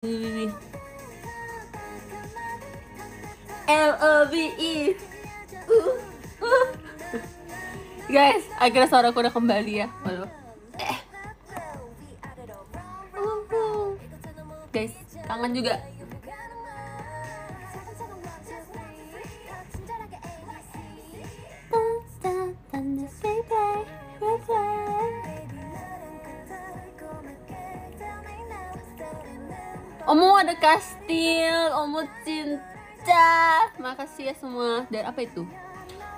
L O V E. Uh, uh. Guys, akhirnya suaraku udah kembali ya. Halo. Eh. Uh, uh. Guys, kangen juga. Cinta. Makasih ya semua. Dan apa itu?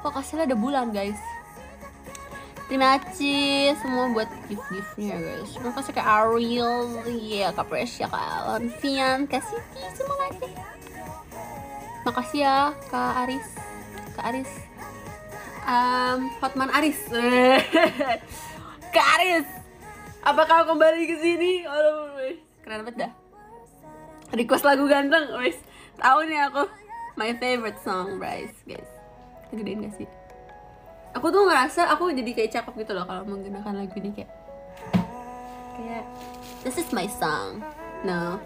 Kok kastilnya ada bulan, guys? Terima kasih semua buat gift-giftnya guys. Terima kasih ke Ariel, iya Kak Presya, Kak Alfian, Kak Siti, semua kasih. Makasih ya Kak Aris, Kak Aris. Um, Hotman Aris. Kak Aris, apakah kembali ke sini? Keren banget dah. Request lagu ganteng, wes. Tahu nih aku my favorite song, guys, guys. Gedein gak sih? aku tuh ngerasa aku jadi kayak cakep gitu loh kalau menggunakan lagu ini kayak kayak this is my song. No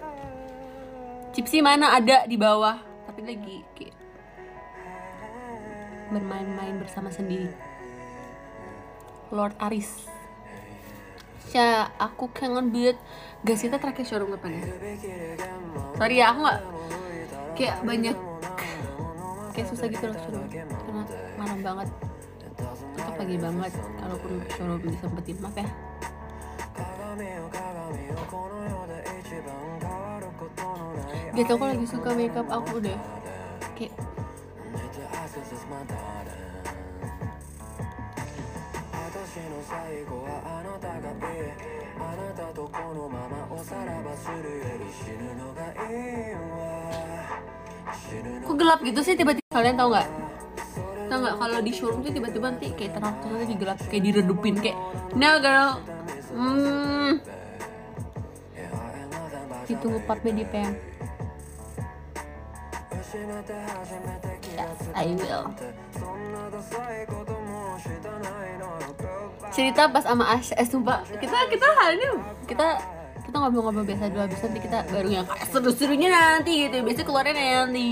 Cipsi mana ada di bawah tapi lagi kayak bermain-main bersama sendiri. Lord Aris. Ya aku kangen banget. Gasita terakhir showroom kapan ya? Sorry ya aku nggak kayak banyak kayak susah gitu loh showroom karena malam banget. Atau pagi banget kalaupun showroom disempetin maaf ya. Gitu aku lagi suka makeup aku deh. Kayak kok gelap gitu sih? Tiba-tiba kalian tau nggak? Tau nggak kalau di showroom tuh tiba-tiba nanti kayak terang terang lagi gelap kayak diredupin kayak nah girl. Hmm. Ditunggu papnya di PM yes I will. Cerita pas sama Ash eh sumpah kita kita hari ini kita kita ngobrol-ngobrol biasa dulu habis nanti kita baru yang seru-serunya nanti gitu. Biasanya keluarnya nanti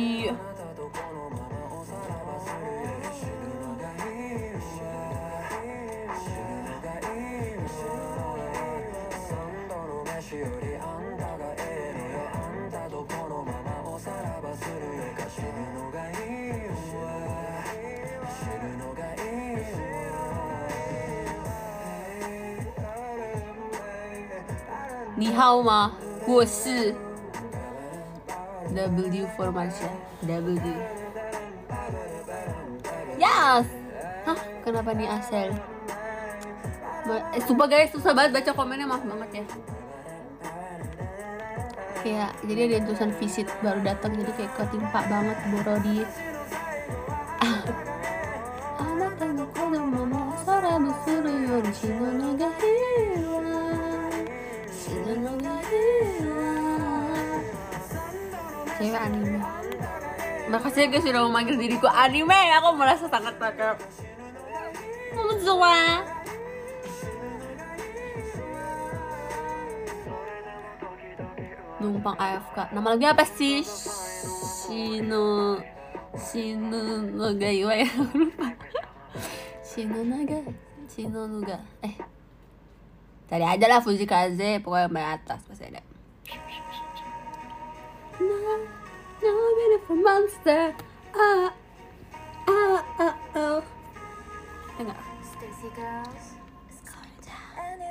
Ni hao ma, 我是 W for Marsha. W. Yes. Hah, kenapa nih Asel? Eh, guys, susah banget baca komennya maaf banget ya. Kayak jadi ada tulisan visit baru datang jadi kayak ketimpa banget Borodi. Guys sudah memanggil diriku anime. Aku merasa sangat cakep. Konnichiwa. Numpang AFK. Nama lagi apa sih? Shino Shino no ga iwa ya lupa. Shino naga Shino nuga Eh Cari aja lah Fujikaze Pokoknya yang atas Pasti ada No, no beautiful monster Ah Ah ah oh. Enggak Stacy Girls.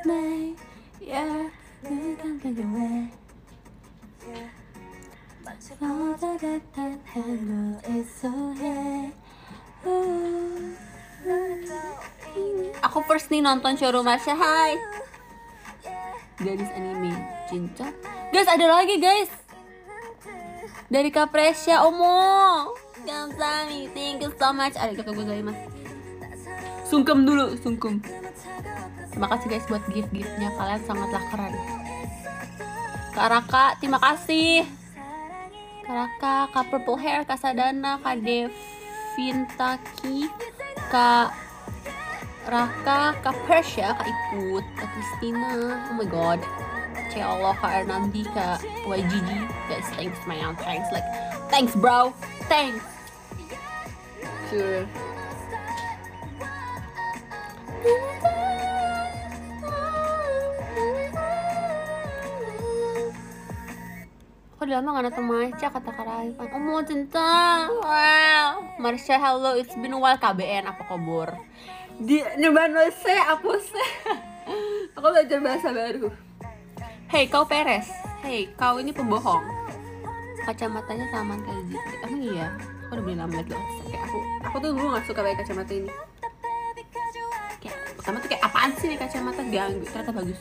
May Yeah. You can get away. Oh, da, da, da, hello, it's okay. Oh. Aku first nih nonton showroom Marsha, hai. Gadis anime cinta Guys, ada lagi guys Dari Kapresya, Omo. Gamsami, thank you so much. Arigatou gozaimasu Sungkem dulu, sungkem. Terima kasih guys buat gift-giftnya. Kalian sangatlah keren. Kak Raka, terima kasih. Kak Raka, Kak Purple Hair, Kak Sadana, Kak Devintaki Kak Raka, Kak Persya, Kak Iput, Kak Christina Oh my god C Allah Kak Ernandi Kak YGG guys thanks man thanks. Like thanks bro. Thanks. Sure. Aku udah lama gak nonton Marsha kata Kak Raifan. Oh mau cinta. Wow Marsha hello. It's been a while KBN apa kabar Di nyoba se aku se Aku belajar bahasa baru Hei kau Peres Hei kau ini pembohong Kacamatanya sama kayak gitu Emang iya Aku udah beli lagi Kayak aku Aku tuh dulu gak suka pakai kacamata ini Kayak Pertama tuh kayak apaan sih nih kacamata ganggu Ternyata bagus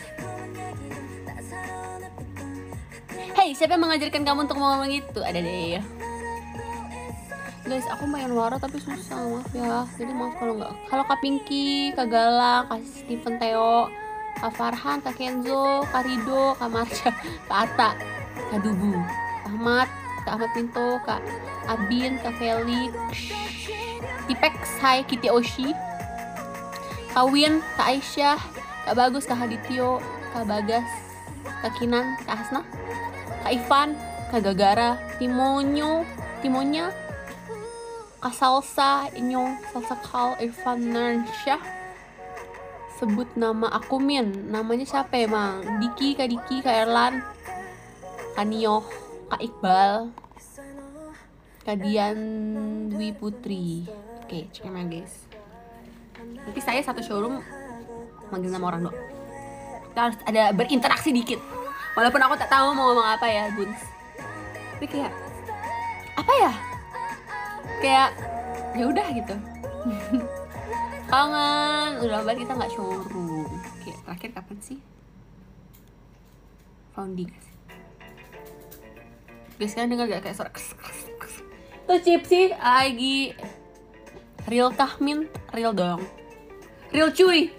Hey, siapa yang mengajarkan kamu untuk ngomong itu? Ada deh. Guys, aku main Waro tapi susah, maaf ya. Jadi maaf kalau nggak. Kalau Kak Pinky, Kak Galang, Kak Steven Theo, Kak Farhan, Kak Kenzo, Kak Rido, Kak Marsha, Kak Ata, Kak Dubu, Kak Ahmad, Kak Ahmad Pinto, Kak Abin, Kak Felix, Tipex, Hai, Kitty Oshi, Kak Win, Kak Aisyah, Kak Bagus, Kak Hadityo, Kak Bagas, Kak Kinan, Kak Hasna, Kak Ivan, Kak Gagara, Timonyo, Timonya, Kak Salsa, Inyo, Salsa Kal, Irfan Nersyah. Sebut nama aku Min, namanya siapa emang? Diki, Kak Diki, Kak Erlan, Kak Nio, Kak Iqbal, Kak Dian Dwi Putri. Oke, cek emang guys. Nanti saya satu showroom manggil nama orang doang. Kita harus ada berinteraksi dikit walaupun aku tak tahu mau ngomong apa ya Buns tapi kayak apa ya kayak ya udah gitu kangen. Udah lama kita nggak showroom. Kayak terakhir kapan sih? Founding. Sih guys kalian dengar gak kayak suara kes, kes, kes. tuh chip sih lagi real kahmin real dong. Real cuy.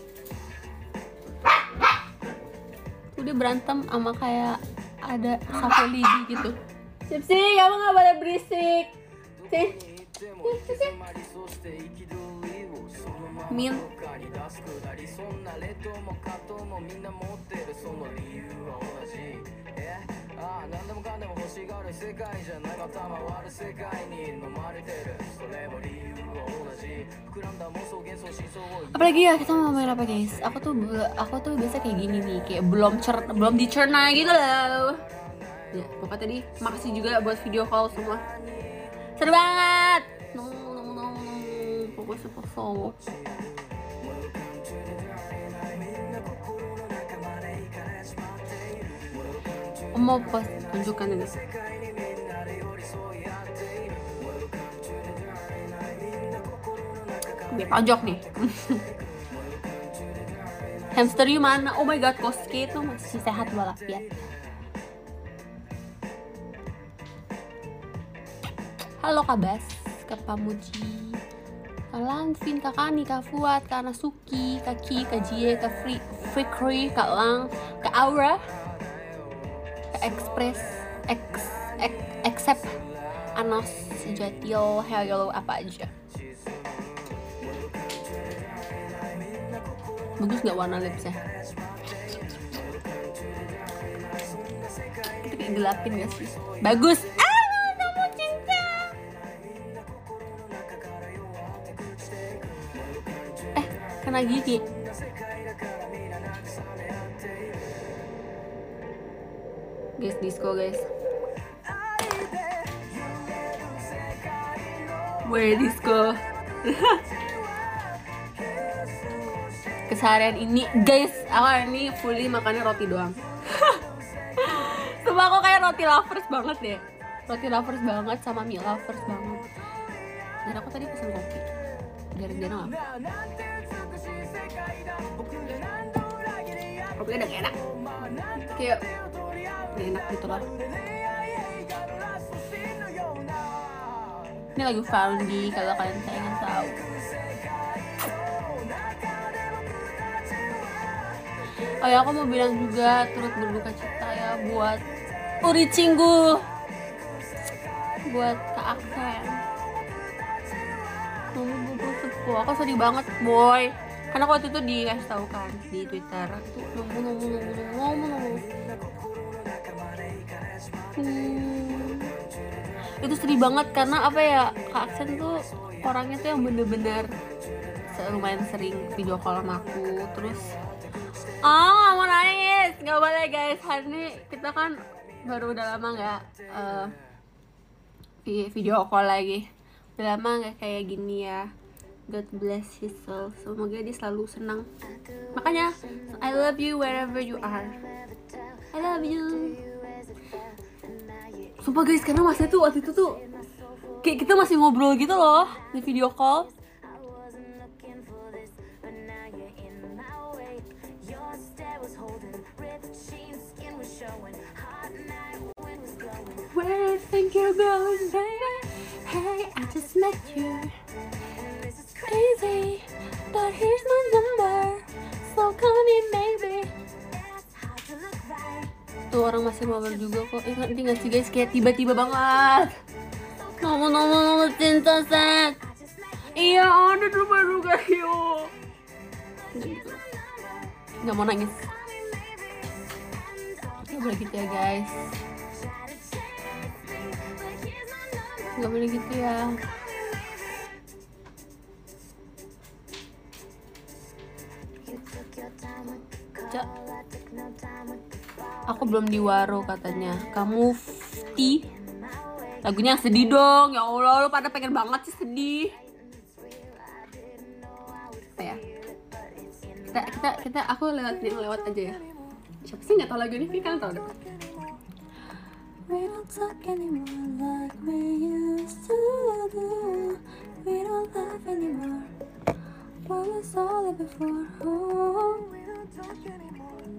Udah berantem sama kayak ada sapu lidi gitu. Cipsi, kamu gak boleh berisik. Sih Min apalagi ya kita mau main apa guys? Aku tuh aku tuh biasa kayak gini nih kayak belum cer belum dicerna gitu loh. Ya, bapak tadi makasih juga buat video call semua. Seru banget! Pokoknya sepasang mau pas tunjukkan ini di pojok nih hamster you mana oh my god koski itu masih sehat walafiat halo kabas kak pamuji kak Lanvin, kak Kani, kak Fuad, kak Nasuki, kak Ki, kak Jie, kak Fri, Fikri, kak Lang, kak Aura, express ex, ex, accept anos jatil hello apa aja. Bagus nggak warna lipsnya? Kita kayak gelapin gak sih? Bagus kena gigi. Guys disco guys. Weh disco. Keseharian ini guys Aku ini fully makannya roti doang. Sumpah aku kayak roti lovers banget deh. Roti lovers banget sama mie lovers banget. Dan aku tadi pesen kopi. Dari dia apa Kopinya udah enak. Kayak enak gitu loh. Ini lagu Foundy kalau kalian pengen tahu. Oh ya aku mau bilang juga turut berduka cita ya buat Uri Cinggu. Buat Kak Aksen. Aku sedih banget boy karena waktu itu dikasih tahu kan di twitter. Tuh nunggu nunggu nunggu nunggu nunggu Hmm. itu sedih banget karena apa ya kak Aksen tuh orangnya tuh yang bener-bener lumayan sering video call sama aku. Terus ah nggak mau nangis nggak boleh guys hari ini kita kan baru udah lama nggak uh, video call lagi. Udah lama nggak kayak gini ya God bless his soul. Semoga dia selalu senang. Makanya I love you wherever you are. I love you. Sumpah guys, karena masnya tuh waktu itu tuh Kayak kita masih ngobrol gitu loh Di video call. Where you think you're going, baby? Hey, I just met you Easy, but here's my number. So call me maybe. Tuh orang masih ngobrol juga kok. Ingat ingat sih guys? Kayak tiba-tiba banget. Ngomong-ngomong cinta set iya ada dulu juga yuk nggak mau nangis. Nggak boleh gitu ya guys. Nggak boleh gitu ya Cak. Aku belum di waro katanya. Kamu Fti Lagunya yang sedih dong. Ya Allah, lu pada pengen banget sih sedih. Apa ya? Kita kita kita aku lewat lewat aja ya. Siapa sih nggak tahu lagu ini? Kan tahu deh. We don't talk anymore like we used to do. We don't laugh anymore. What saw it before. Oh, we don't talk anymore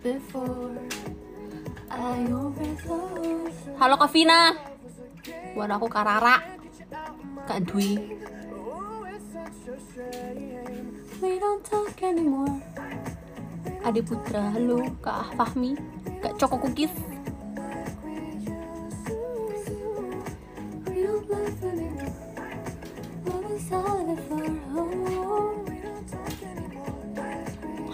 Before. I. Halo Kak Vina. Buat aku Kak Rara. Kak Dwi. We don't talk anymore. Ade Putra, halo Kak Fahmi, Kak Coko. We don't anymore. Oh,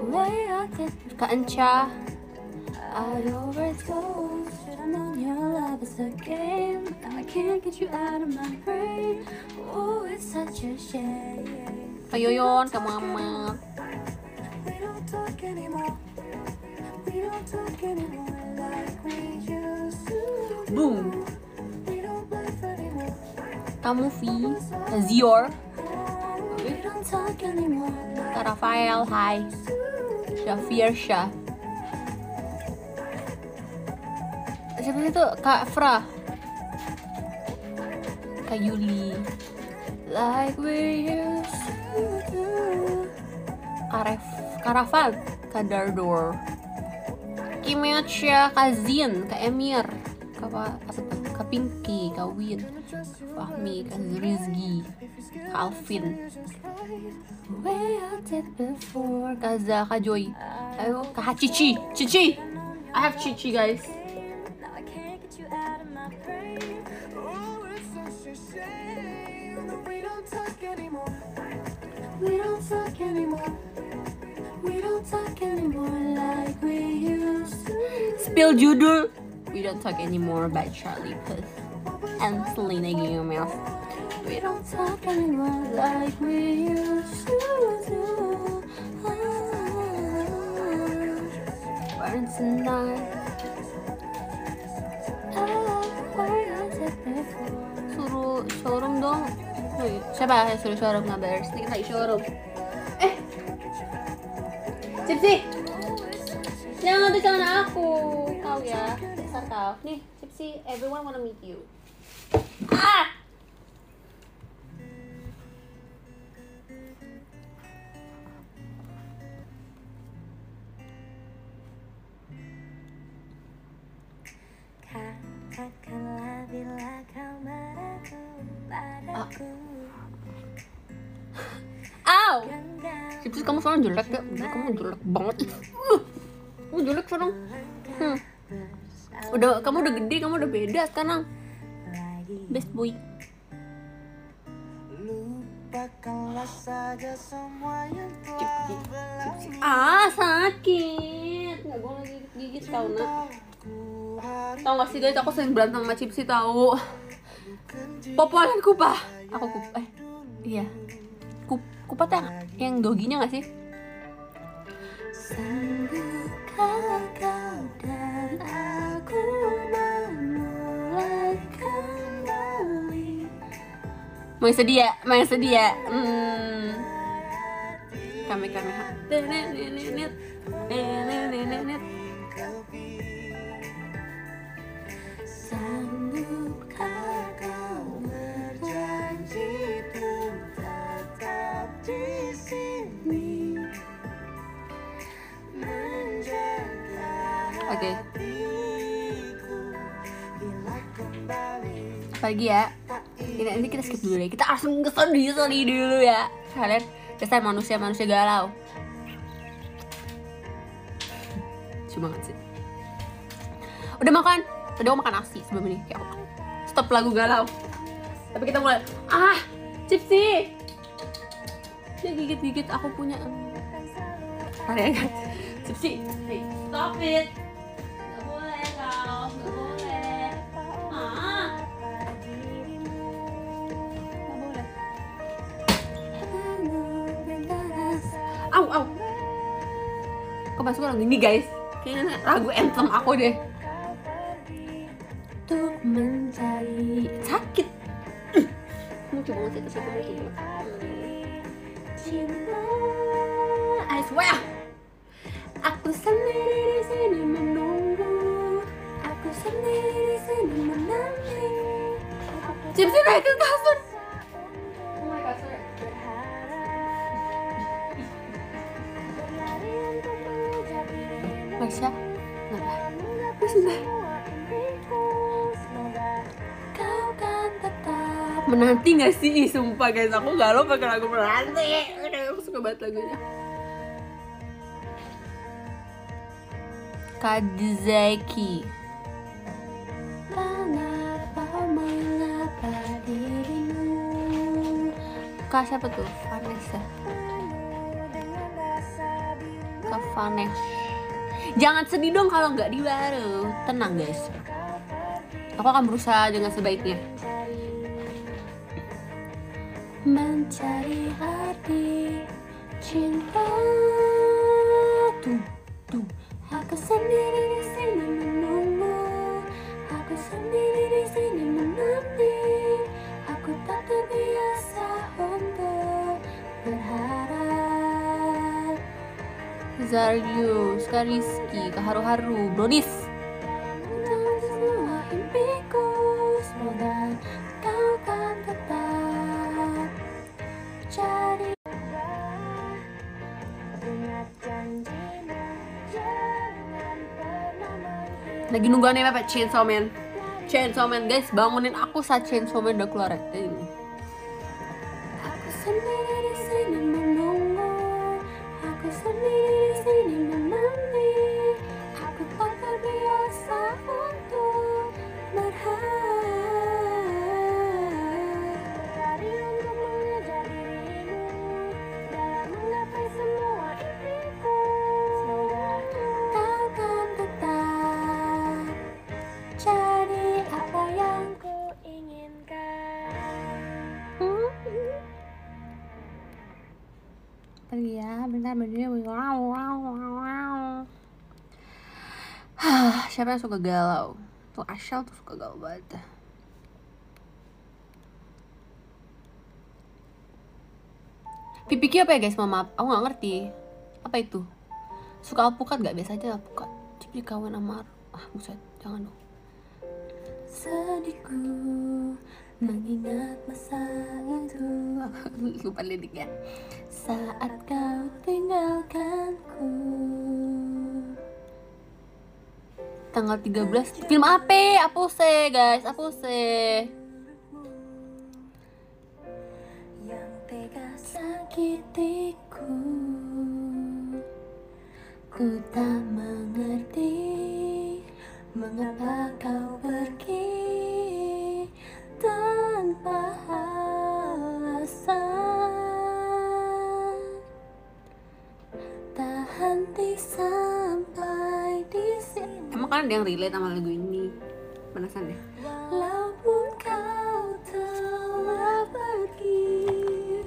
Way out there. Kak Enca. I overdosed. Should've known your love is a game. I can't get you out of my brain. Oh, it's such a shame. Kak Yoyon, Kak Muhammad. We don't talk anymore. We don't talk anymore like we used to. Boom. We don't laugh anymore. Kamu V, Zior, We don't talk anymore. Kak Rafael, hai. Shafir Shah. Siapa itu? Kak Fra. Kak Yuli. Like we used to do. Kak Ref, Kak Dardor. Kimecha, Kak Zin, Kak Emir. Kak, Pinky, Kak Win. Fahmi, Kak Rizky. Kak Alvin. Way I did before. Kak Za, Kak Joy. Ayo, Kak Cici. Cici. I have Cici guys. Now I can't get you out of my brain. Oh, it's such a shame that we don't talk anymore. We don't talk anymore. We don't talk anymore like we used to. Spill judul We Don't Talk Anymore by Charlie Puth and Selena Gomez. We don't talk anymore like we used to do. Suruh showroom dong. Iya. Siapa yang suruh showroom ngabar? Sedikit lagi showroom. Eh, Cipsi, jangan tuh celana aku. Kau ya, besar kau. Nih, Cipsi, everyone wanna meet you. Ah! Genggam Cipsi, kamu sekarang jelek ya. Kamu jelek banget. Uh, kamu jelek sekarang. Hmm. Udah, kamu udah gede, kamu udah beda sekarang. Best boy. Ah, sakit. Nggak boleh gigit, gigit tau nak. Tau gak sih guys, aku sering berantem sama Cipsi tahu. Popolan kupa. Aku kupa. Eh, iya. Kup, kupa tuh yang, yang doginya gak sih? Sanggupkah kau dan aku memulai kembali Mau sedih ya? Mau sedih ya? Hmm. Kami kami. Nenet, nenet, nenet. Sanggupkah pagi ya. Ini nanti kita skip dulu ya. Kita langsung ke sedih sedih dulu ya. Kalian dasar manusia manusia galau. Cuma banget sih. Udah makan? Tadi aku makan nasi sebelum ini. Aku stop lagu galau. Tapi kita mulai. Ah, Cipsi. Dia gigit-gigit aku punya. Ya kan? Cipsi, stop it. Kok masuk lagu ini guys? Kayaknya lagu anthem aku deh. Untuk mencari sakit. Kamu coba ngasih ke situ coba. Cinta. I swear. Aku sendiri di sini menunggu. Aku sendiri di sini menanti. Cipsi naik ke kasur. Kan tetap menanti gak sih? Ih, Sumpah guys, aku galau pakai lagu menanti. Aku suka banget lagunya. Kadzaki. Kenapa mengapa dirimu? Kak siapa tuh? Vanessa. Kak Vanessa. Jangan sedih dong kalau nggak di baru. Tenang guys. Aku akan berusaha dengan sebaiknya. Mencari arti cinta tuh tuh. Aku sendiri di sini menunggu. Aku sendiri di sini Brodis. Jadi. Ingat janjimu Jangan pernah menghilang Lagi nunggu anime apa? Chainsaw Man. Chainsaw Man guys, bangunin aku saat Chainsaw Man udah keluar. ya. Yang suka galau? Tuh Ashel tuh suka galau banget. PPQ apa ya guys, mama? Aku nggak ngerti. Apa itu? Suka alpukat gak? Biasa aja alpukat. Cipri kawan sama Ah, buset. Jangan dong. Sedihku mengingat masa itu Lupa liriknya. Saat kau tinggalkanku Tanggal 13 Film apa? Apa sih guys? Apa sih? Yang tega sakitiku Ku tak mengerti Mengapa kau pergi Tanpa alasan sampai di Emang kan ada yang relate sama lagu ini? Penasaran deh. Walaupun kau telah pergi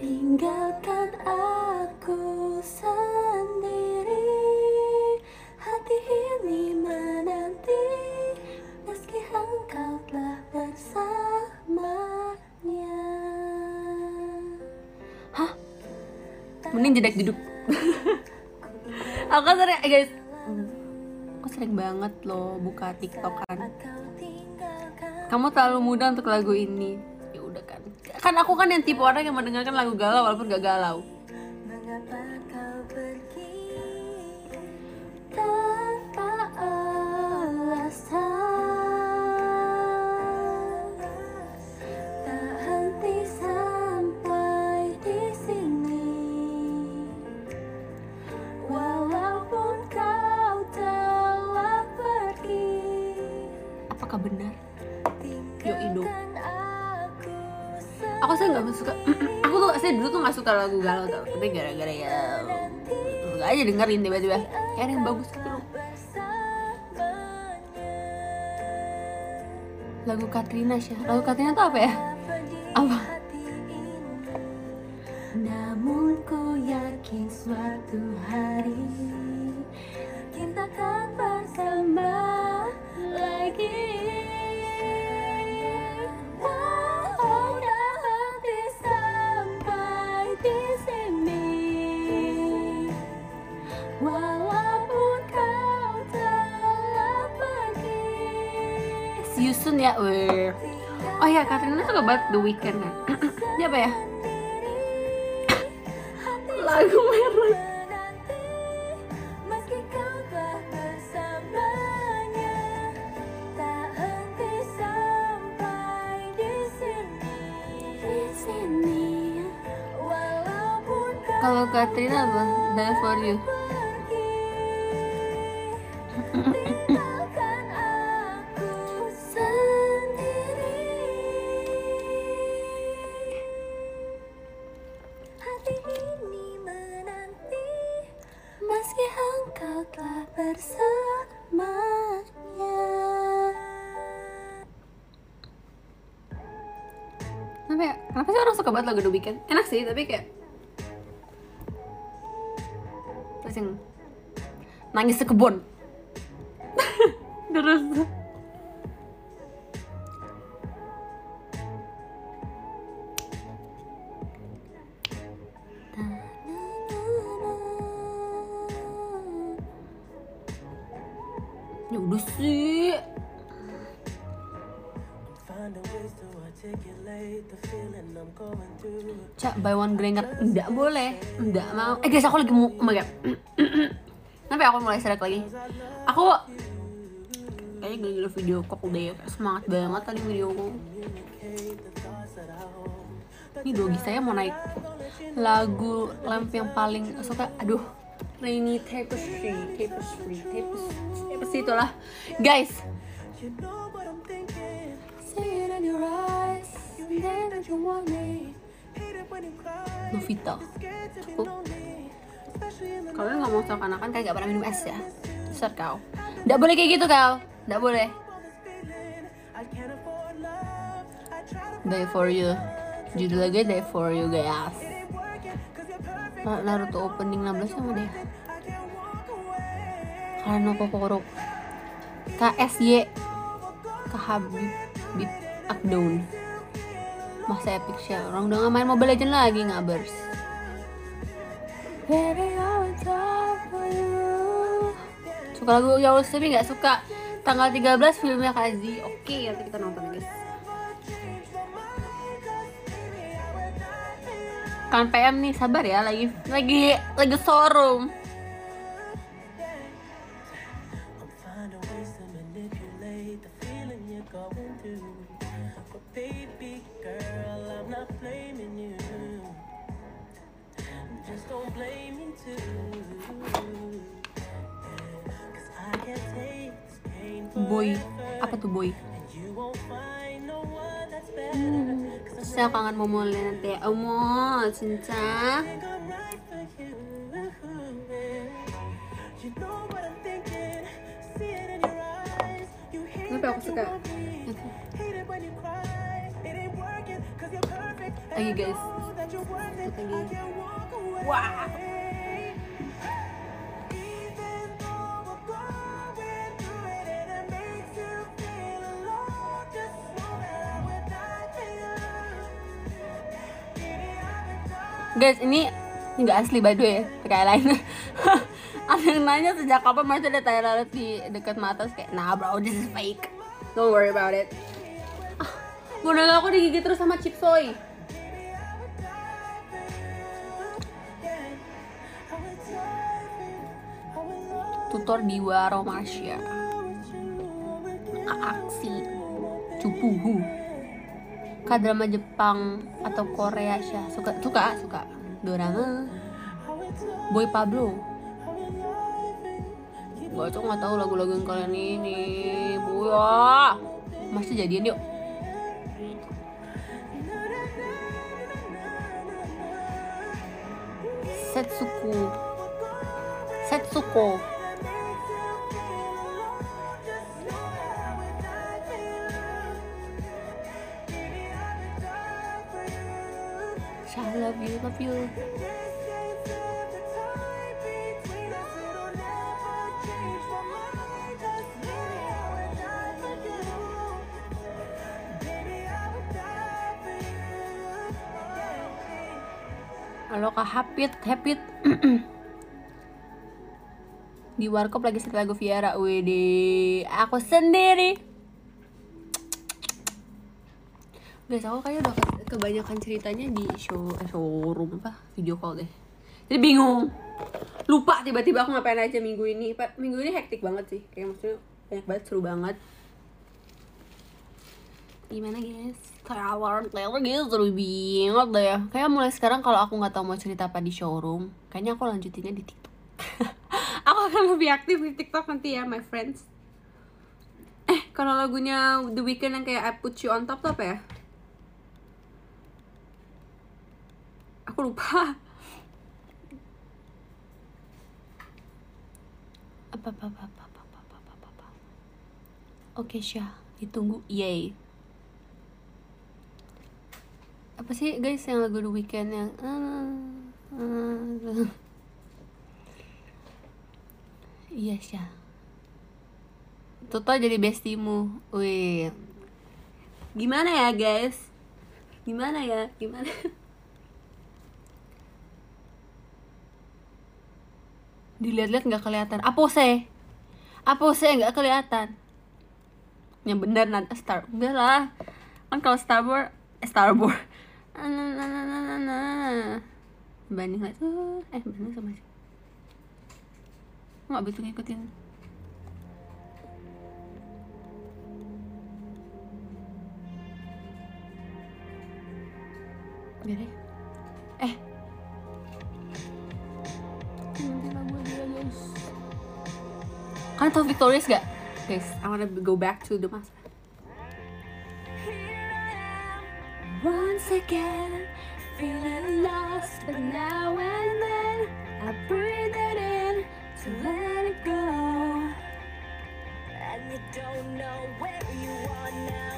Tinggalkan aku sendiri Hati ini menanti Meski engkau telah bersamanya Hah? Mending jedek jeduk. Aku sering, eh, guys. Aku sering banget loh buka TikTok kan. Kamu terlalu muda untuk lagu ini. Ya udah kan. Kan aku kan yang tipe orang yang mendengarkan lagu galau walaupun gak galau. Galau tau. Tapi gara-gara ya nggak aja dengerin tiba-tiba. Kayak ada yang bagus gitu. Lagu Katrina sih. Lagu Katrina tuh apa ya? Apa? The Weeknd kan. Ini apa ya? Lagu The Weeknd? Enak sih, tapi kayak Terus Nangis sekebon granger Enggak boleh Enggak mau Eh guys, aku lagi mau Oh my god ya aku mulai serak lagi? Aku Kayaknya gara-gara video kok udah ya semangat banget tadi video aku Ini dogi saya mau naik Lagu lamp yang paling suka Aduh Rainy Tapestry Tapestry Tapestry Tapestry itulah Guys You know what I'm thinking. See it in your eyes, and then that you want me. Novita. Cukup Kalian ngomong seakan-akan kayak gak pernah minum es ya? Besar kau. Nggak boleh kayak gitu kau. Nggak boleh. Die for you. Judul lagi Die for you guys. Ain't working. Cause you're perfect. Na- Naruto opening 16 sama away. Karena Kokoro KSY Kehabib Bib Akdown Masa epic sih Orang udah gak main Mobile Legend lagi ngabers for you. Suka lagu Yowes tapi gak suka? Tanggal 13 filmnya Kazi Oke nanti kita nonton guys. Kan PM nih sabar ya lagi lagi lagi showroom Boy. Apa tuh boy? Cause Saya kangen mau lihat nanti Omo cinta. Right for you. You know what I'm Guys ini nggak asli by the way pakai ada yang nanya sejak kapan masih ada tai lalat di dekat mata kayak nah bro this is fake. Don't worry about it. Ah, Bunda aku digigit terus sama chip soy tutor di Waro Marsha aksi. Cupuhu K-drama Jepang atau Korea sih. Suka suka suka. Dorama. Boy Pablo. Gue tuh nggak tahu lagu-lagu yang kalian ini. Boy ah. masih jadian yuk. Setsuko. Setsuko love you, love you. Halo Kak Hapit, Hapit. Di warkop lagi setel lagu Viera. Wede, aku sendiri. Guys, aku kayaknya udah kebanyakan ceritanya di show eh, showroom apa video call deh. Jadi bingung. Lupa tiba-tiba aku ngapain aja minggu ini. Minggu ini hektik banget sih. Kayak maksudnya banyak banget seru banget. Gimana guys? Trailer, trailer gitu seru banget deh ya. Kayak mulai sekarang kalau aku nggak tahu mau cerita apa di showroom, kayaknya aku lanjutinnya di TikTok. aku akan lebih aktif di TikTok nanti ya, my friends. Eh, kalau lagunya The Weeknd yang kayak I Put You On Top tuh apa ya? Aku lupa. Apa apa apa apa apa apa apa apa. Oke, Syah, ditunggu. Yay. Apa sih guys yang lagu The Weeknd yang Iya, Syah. Toto jadi bestimu. Wih. Gimana ya, guys? Gimana ya? Gimana? Dilihat-lihat nggak kelihatan. Apose. Apose nggak kelihatan. Yang benar nanti Star. Enggak lah. Kan kalau Star Wars, eh, Star Wars. Banding lah tuh. Eh, banding sama sih. Nggak begitu ngikutin. Biar. Eh. Aja, guys. Kalian tau Victorious gak? Guys, I wanna go back to the masa. Once again, feeling lost, but now and then I breathe it in to let it go. And you don't know where you are now,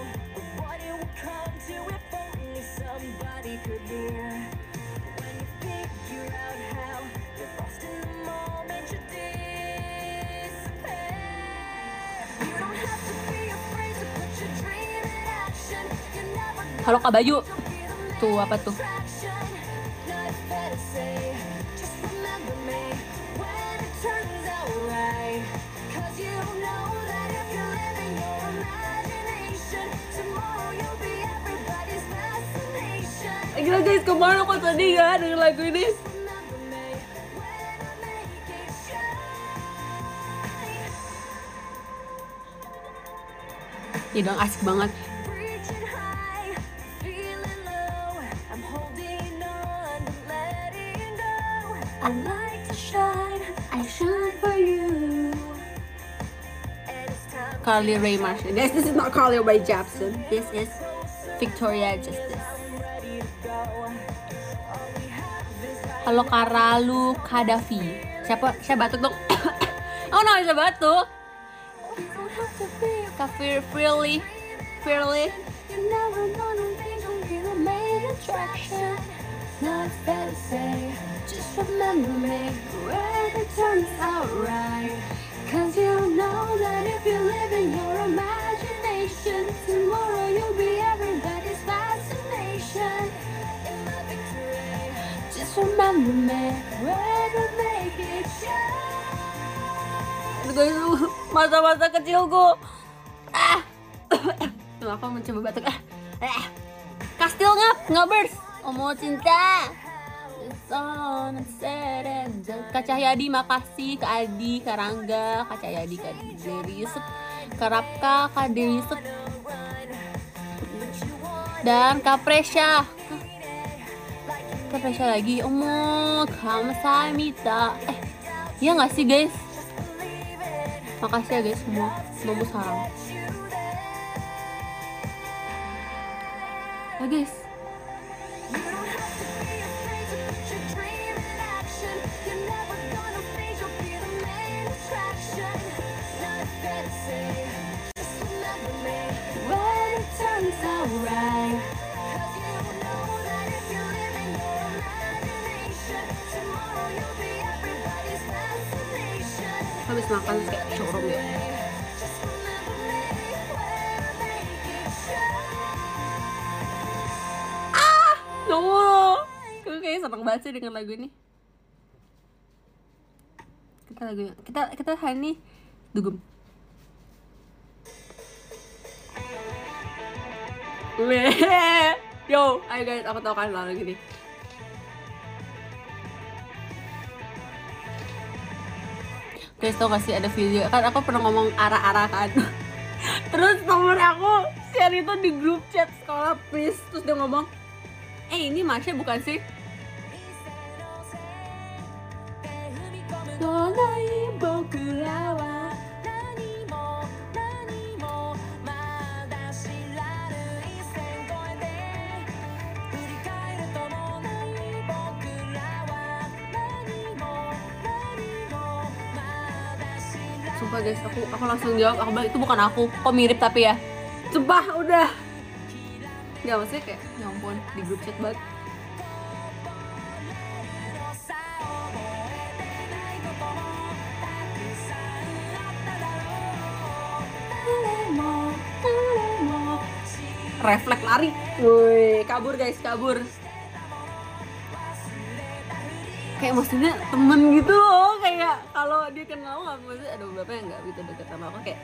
what it come to if only somebody could hear. When you figure out how Halo Kak Bayu. Tuh apa tuh? Gila guys, kemarin aku tadi ya denger lagu ini. Ya dong asik banget. Carly Rae Marshall. Guys, this is not Carly Rae Jepsen. This is Victoria Justice. Halo Karalu Kadafi. Siapa? Saya batuk dong. oh no, saya batuk. Kafir Freely. Freely. Just remember me when it turns out right. Cause you know that if you live in your imagination, tomorrow you'll be everybody's fascination. In my victory, just remember me when we make it shine. Aduh, guys, masa-masa kecilku. Ah. Aku mencoba batuk. Ah. Ah. Kastil ngap, ngabers. Omo cinta. Sun and and Kak Cahyadi makasih Kak Adi, Kak Rangga, Kak Cahyadi, Kak Deriset, Kak Rapka, Kak Deriset dan Kak Presya? Kak Presya lagi kamsahamnida Eh, iya gak sih guys? Makasih ya guys semua. Semoga sarang. Ya guys. Makan kayak showroom ya. It shine. No. Gue kayak seneng banget sih dengan lagu ini. Kita lagu kita kita hari ini dugem. Yo, ayo guys, aku tahu kan lagu ini. guys tau gak ada video? Kan aku pernah ngomong arah-arahan terus nomor aku share itu di grup chat sekolah please. Terus dia ngomong eh ini Masya bukan sih? sumpah guys aku aku langsung jawab aku bilang itu bukan aku kok mirip tapi ya? Sumpah udah. Nggak maksudnya kayak ya ampun di grup chat banget. Refleks lari, woi kabur guys kabur kayak maksudnya temen gitu loh kayak kalau dia kenal nggak maksudnya ada beberapa yang nggak gitu deket sama aku kayak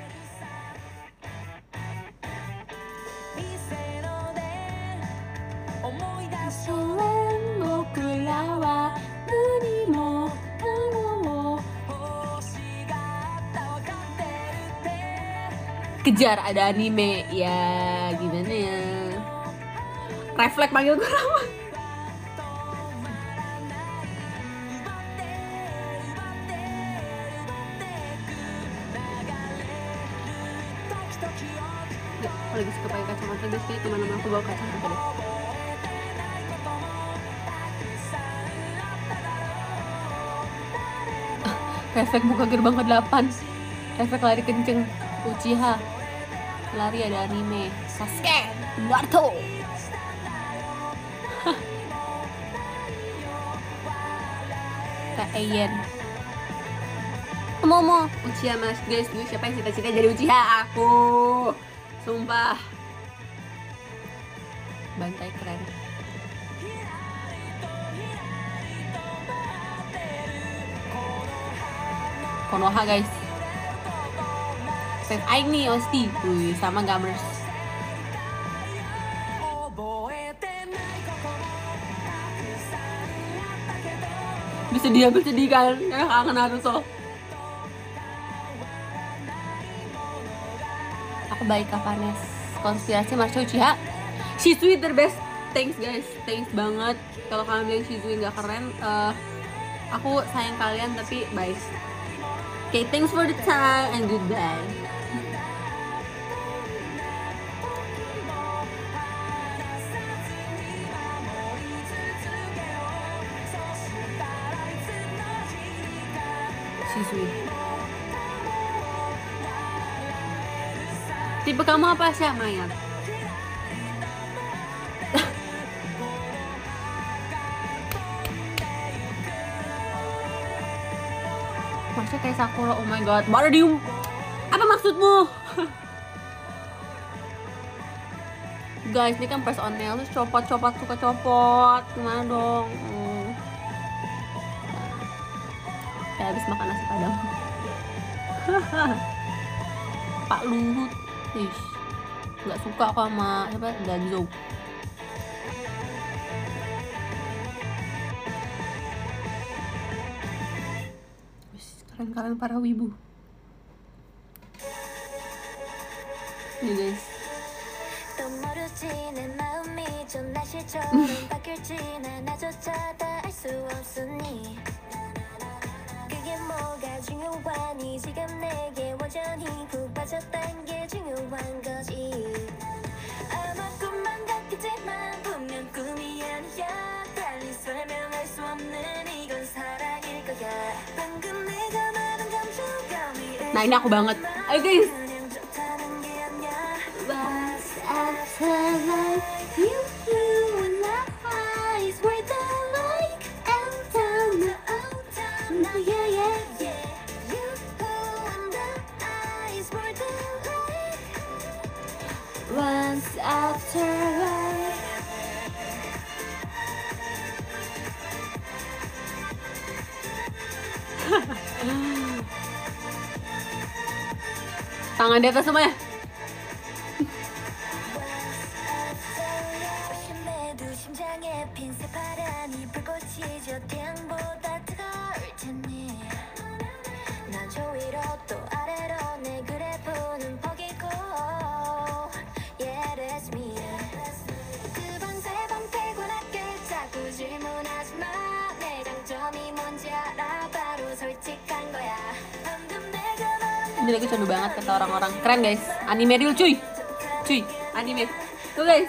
kejar ada anime ya gimana ya? Refleks panggil gue lagi suka pakai kacamata guys kayak ke mana-mana aku bawa kacamata deh. Refleks buka gerbang ke 8 refleks lari kenceng. Uchiha. Lari ada anime. Sasuke. Naruto. Kak Ayen Momo. Uchiha mas guys dulu siapa yang cita-cita jadi Uchiha? Aku sumpah bantai keren Konoha guys Fave Aing nih Osti Wih sama Gamers Bisa dia bersedih kan Karena kangen Naruto Aku baik Kapanes Konspirasi Marco Uchiha Shizui the best. Thanks guys. Thanks banget. Kalau kalian bilang Shizui gak keren eh, Aku sayang kalian tapi bye. Okay, thanks for the time and goodbye. Tipe kamu apa sih, Maya? Maksudnya kayak Sakura, oh my god Baru di... Apa maksudmu? Guys, ini kan press on nail Terus copot-copot, suka copot Gimana dong? Hmm. Kayak habis makan nasi padang Pak Luhut Ish. Gak suka aku sama siapa? Danzo Kalian-kalian para wibu Nih guys 뭐가 중요하니 지금 내게 완전히 푹 빠졌단 게 중요한 거지 아마 꿈만 같겠지만 분명 꿈이 아니야 달리 설명할 수 없는 이건 사랑일 거야 방금 내가 말한 감정감이 Nah ini aku banget Ayo guys 그냥 Once after life Tangan di atas semuanya Keren guys. Anime real cuy. Cuy Anime. Tuh guys.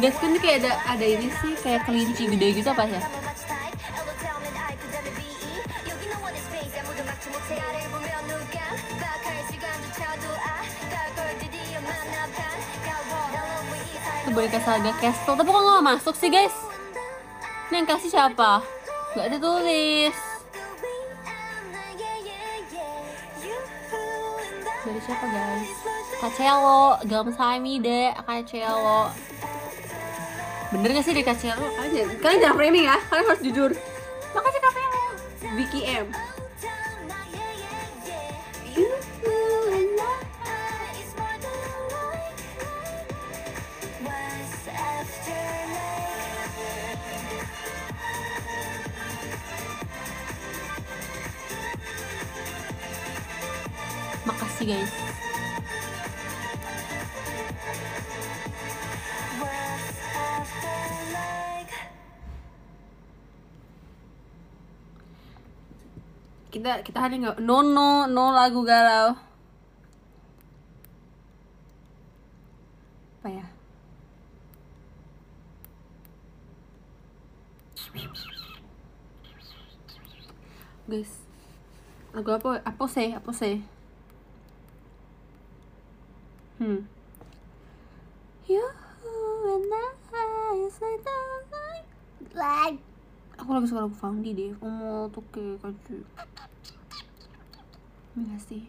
Guys kan ini kayak ada ada ini sih Kayak kelinci gede gitu apa ya saga castle. Tapi kok gak masuk sih guys? Ini yang kasih siapa? Gak ada tulis Dari siapa guys? Kacelo. Gamsami deh Kacelo. Bener gak sih dari Kacelo? Kalian jangan, kalian jangan framing ya. Kalian harus jujur. Makasih Kacelo Vicky M kita kita hari nggak no no no lagu galau. Apa ya? Guys lagu apa? Apa sih? Apa sih? Hmm. You and I say like aku lagi suka lagu Fandi deh. kamu tuh kayak kacau. Iya sih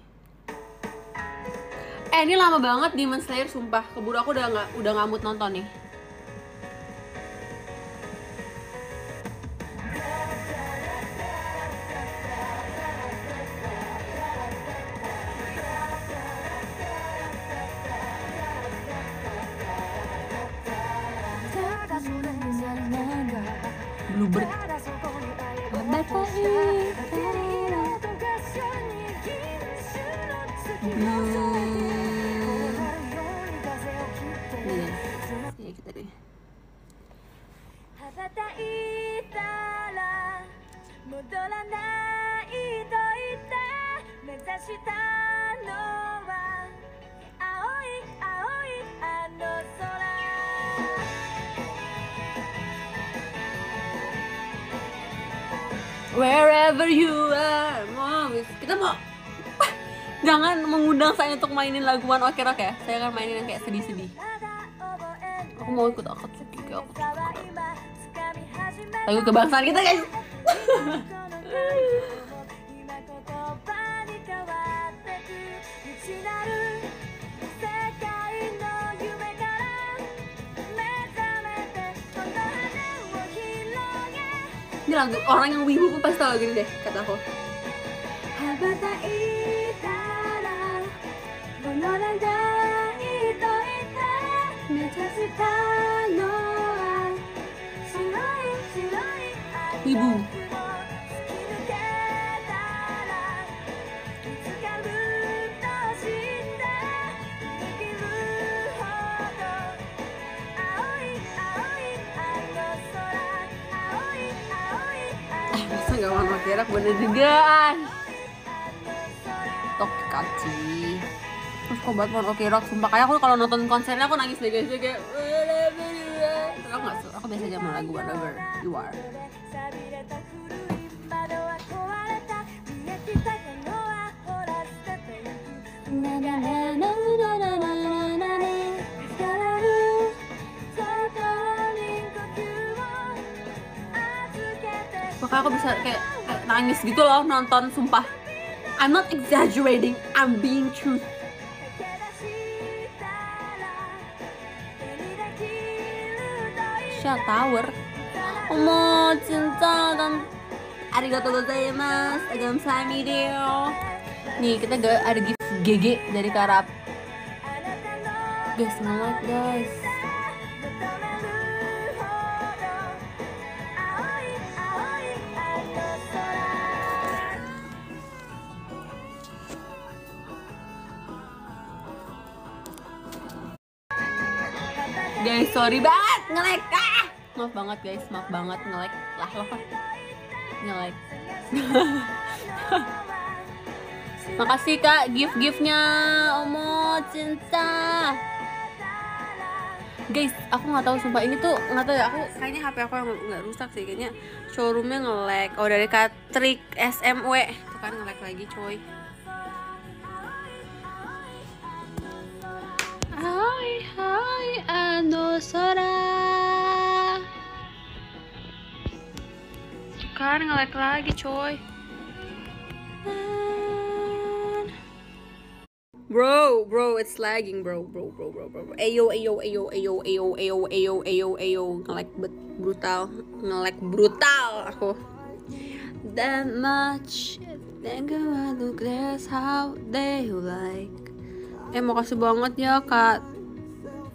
Eh ini lama banget Demon Slayer sumpah. Keburu aku udah nggak udah mood nonton nih bilang saya untuk mainin lagu One Ok Rock ya saya akan mainin yang kayak sedih-sedih. Aku mau ikut akad sedih aku lagu kebangsaan kita guys. Ini lagu orang yang wibu pasti tau lagu ini deh kata aku. Ibu. Ah, Gak warna kerak bener juga tok kaci. Terus kok banget warna kerak sumpah kayak aku kalau nonton konsernya aku nangis deh guys. Kayak sama lagu whatever you are. Maka aku bisa kayak, kayak nangis gitu loh nonton sumpah. I'm not exaggerating, I'm being truthful. dan arigato gozaimasu, gamsami deo. Nih, kita gak ada gift GG dari Karap. Guys, semangat guys. Guys, sorry banget ngelekat. Ah! Maaf banget guys. Maaf banget. Nge-like. Lah lo kan nge-like. Makasih kak gift-giftnya. Omo cinta. Guys, aku nggak tahu sumpah. Ini tuh nggak tahu ya aku kayaknya HP aku yang nggak rusak sih. Kayaknya showroomnya nge-lag. Oh dari Katrik SMW tuh kan nge-lag lagi coy. Hai hai ano sora. Kan nge-lag lagi coy. Bro, bro, it's lagging, bro, bro, bro, bro, bro. Ayo, ayo, ayo, ayo, ayo, ayo, ayo, ayo, ayo, nge-lag bet brutal, nge-lag brutal aku. That much, think about the glass how they like. Eh, makasih banget ya kak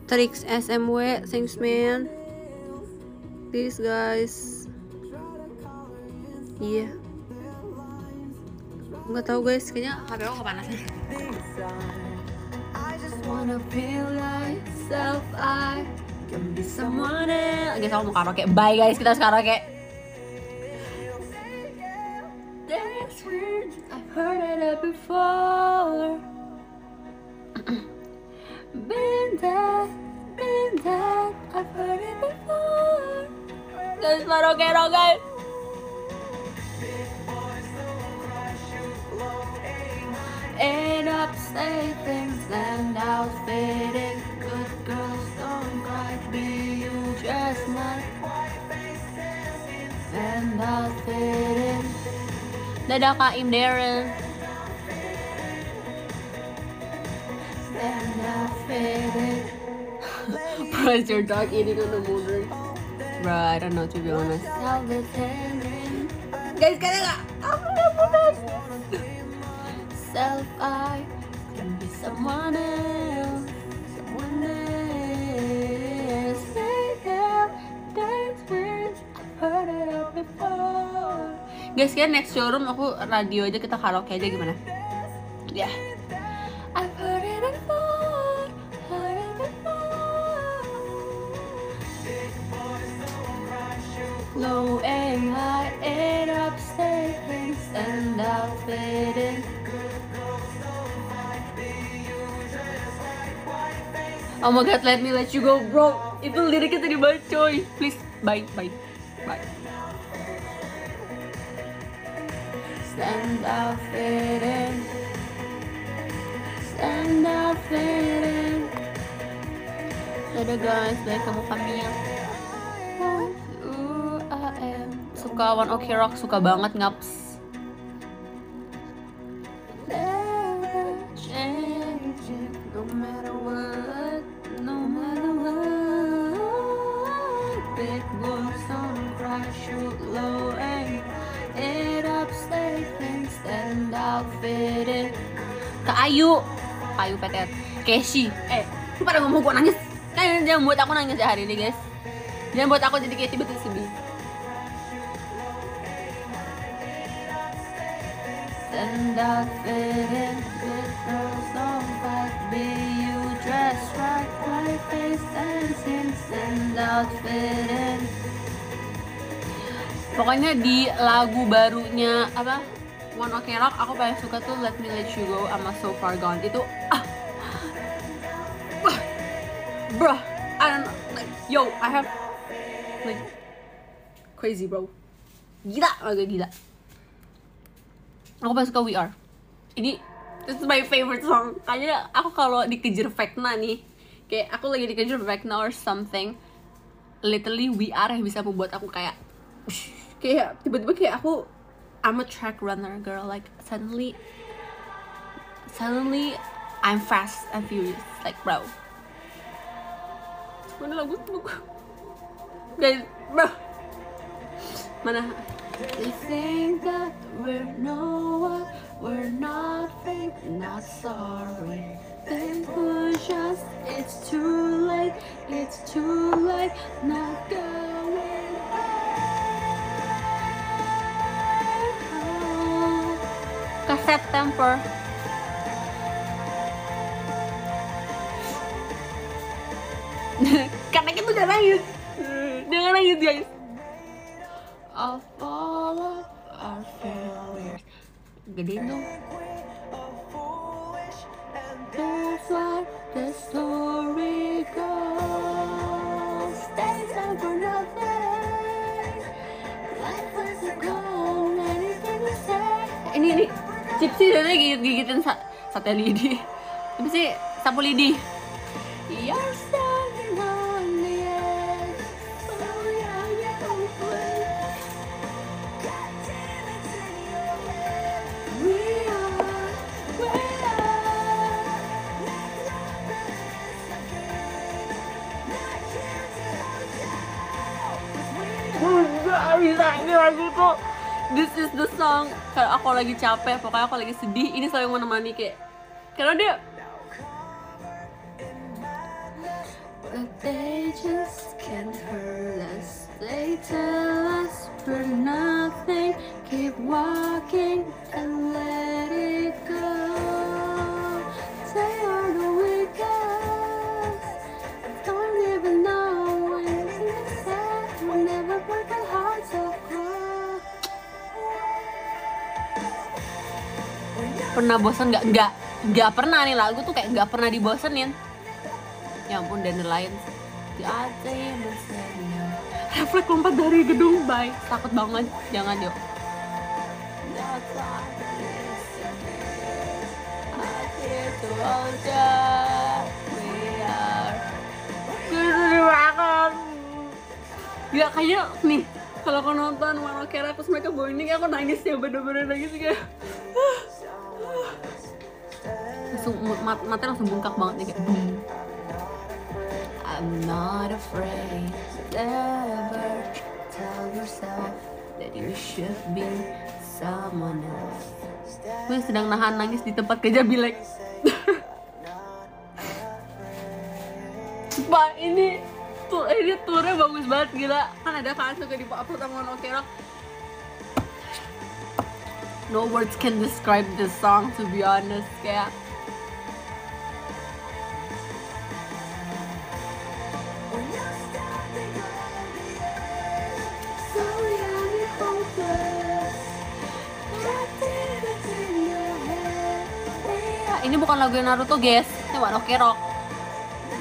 Trix SMW, thanks man. Peace guys. Iya. Nggak tahu guys, kayaknya HP aku kepanasan. Guys, aku mau karaoke. Bye guys, kita harus karaoke. I've heard it. Guys. Ain't upstate things and outfitted. Good girls don't cry, be you just like and outfitted. Dadakain Daryl. And outfitted. Plus your dog eating on the motor. Bro, I don't know to be honest. Guys, kaya nga! Ako na po Self I can be someone else, someone else. Guys, kalian next showroom aku radio aja kita karaoke aja gimana? Ya. Low and high, it up, statements, and Oh my god, let me let you go, bro. Itu liriknya tadi banget, coy. Please, bye, bye, bye. Stand out fading. Stand out fading. Dadah guys, balik kamu yang Suka One Ok Rock, suka banget ngaps Petet Keshi. Eh, lu pada ngomong gua nangis. Kalian jangan buat aku nangis ya hari ini guys. Jangan buat aku jadi kayak tiba-tiba sedih Stand out fitted with girls don't fight Be you dress right, white face dancing. Stand out fitted Pokoknya di lagu barunya apa? One Ok Rock aku paling suka tuh Let Me Let You Go sama So Far Gone. Itu ah. Bro I don't know like yo I have like crazy bro. Gila agak gila. Aku paling suka We Are. Ini this is my favorite song. Kayaknya aku kalau dikejar Vecna nih kayak aku lagi dikejar Vecna or something literally We Are yang bisa membuat aku kayak kayak tiba-tiba kayak aku I'm a track runner girl. Like suddenly suddenly I'm fast and furious. Like bro mana lagu tuh guys bro mana They think that we're no one, we're nothing, not sorry. They push us, it's too late, it's too late, not going back. Ke September. Karena kita udah nangis. Jangan nangis guys. Of all of our failures. Gedein dong. That's why the story goes. For nothing. Life was a goal, anything say. Ini ini Cipsi dan gigit gigitin sa sate lidi. Apa sih sapu lidi? This is the song. Kalau aku lagi capek, pokoknya aku lagi sedih Ini selalu menemani kayak Karena dia They tell us we're nothing. Keep walking and let it go Pernah bosan nggak? Nggak Nggak pernah nih lagu tuh kayak nggak pernah dibosenin. Ya ampun The other misalnya Refleks lompat dari gedung Bye. Takut banget. Jangan yuk. Gila kayaknya nih kalau aku nonton Rock terus mereka ini aku nangis ya bener-bener nangis kayak langsung mat matanya langsung bengkak banget nih kayak. I'm not afraid ever tell yourself that you should be someone else. Gue sedang nahan nangis di tempat kerja bilek. Pak ini tuh ini turnya bagus banget gila kan ada kan suka di upload sama One Ok Rock. No words can describe this song to be honest kayak so. Ya, ini bukan lagu Naruto guys. Ini One Ok Rock.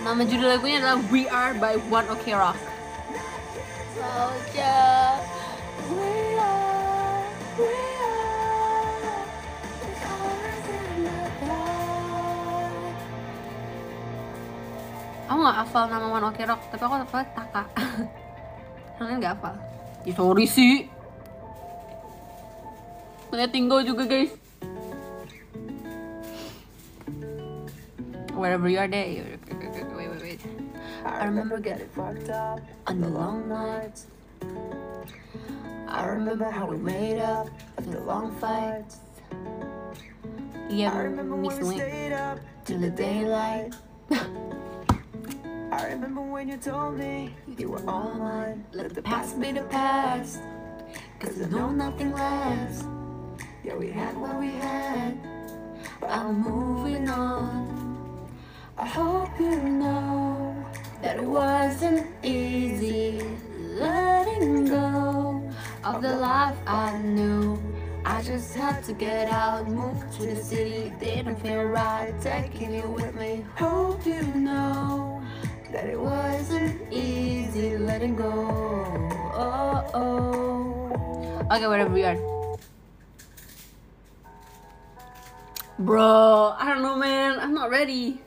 Nama judul lagunya adalah We Are by One Ok Rock. Soldier We are, we aku nggak hafal nama One Ok Rock tapi aku hafal Taka. Kalian nggak hafal. Ya sorry sih. Punya Tinggo juga guys. Wherever you are there Wait, wait, wait I remember getting fucked up on the long nights. I remember how we made up after the long fights. Yeah, Miss Wing up till the daylight I remember when you told me You were all mine. Let the past be the past. Cause we know nothing lasts. Yeah, we had what we had. I'm moving on. I hope you know that it wasn't easy letting go of the life I knew. I just had to get out, move to the city. Didn't feel right taking you with me. Hope you know that it wasn't easy letting go. Oh, oh. Okay, whatever we are. Bro, I don't know, man. I'm not ready.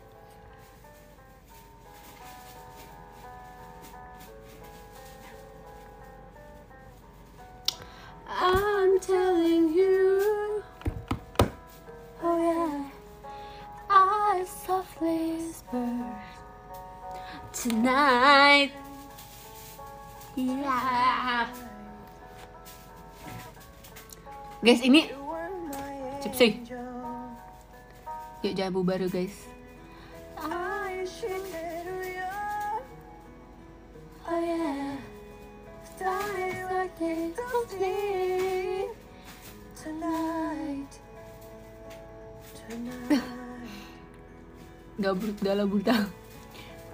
I'm telling you, oh yeah, I softly whisper tonight. Yeah. Guys, ini Cipsi. Yuk jangan bubar yuk, guys. Oh yeah. Don't sleep tonight.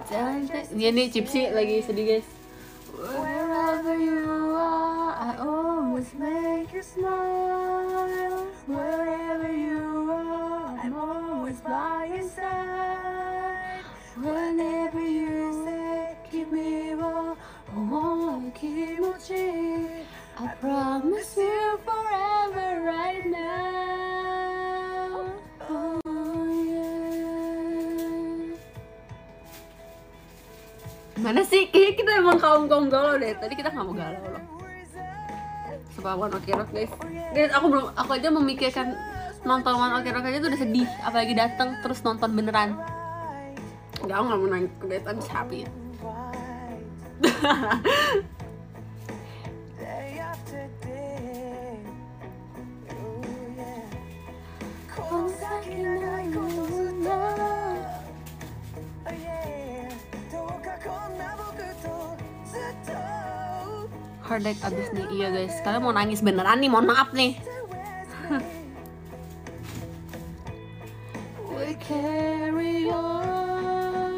Buta. Dia nih Cipsi lagi sedih guys. Wherever you are, I always make you smile. Wherever you are, I'm always by your side. Whenever you say, keep me warm, oh, kimochi. I promise you forever right Mana sih? Kayaknya kita emang kaum kaum galau deh. Tadi kita nggak mau galau loh. Sumpah One Ok Rock guys. Guys, aku belum, aku aja memikirkan nonton One Ok Rock aja tuh udah sedih. Apalagi datang terus nonton beneran. Enggak, aku nggak mau nangis. Guys, I'm happy. Heartache abis nih. Iya guys, kalian mau nangis beneran nih. Mohon maaf nih. We carry on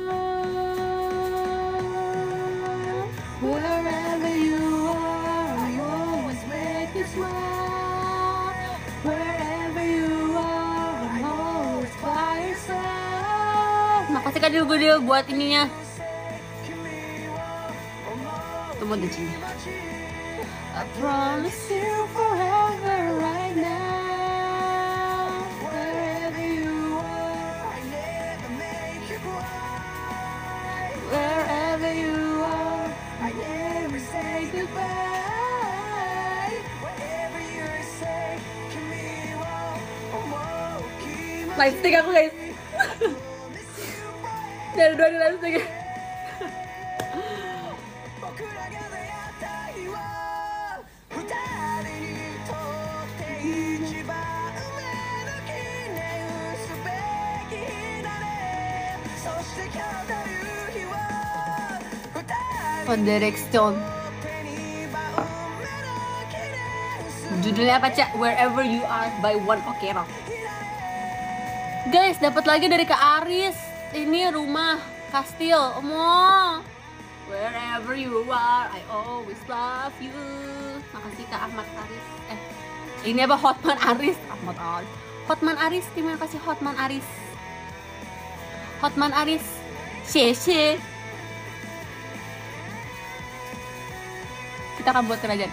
wherever you are. I always make you smile. Wherever you are, I'm always by your side. Makasih Kak Dilgudil buat ininya. Tunggu di sini. promise you forever right now. Wherever you are, I never make you cry. Wherever you are, I never say goodbye. Whatever you say, can be wrong. Oh, Live tiga aku guys Dari dua di live tiga Direction. Judulnya apa cak? Wherever You Are by One Ok Rock Guys, dapat lagi dari Kak Aris Ini rumah kastil Omo Wherever you are, I always love you Makasih Kak Ahmad Aris Eh, ini apa? Hotman Aris Ahmad Aris Hotman Aris, terima kasih Hotman Aris Hotman Aris 谢谢。kita akan buat kerajaan.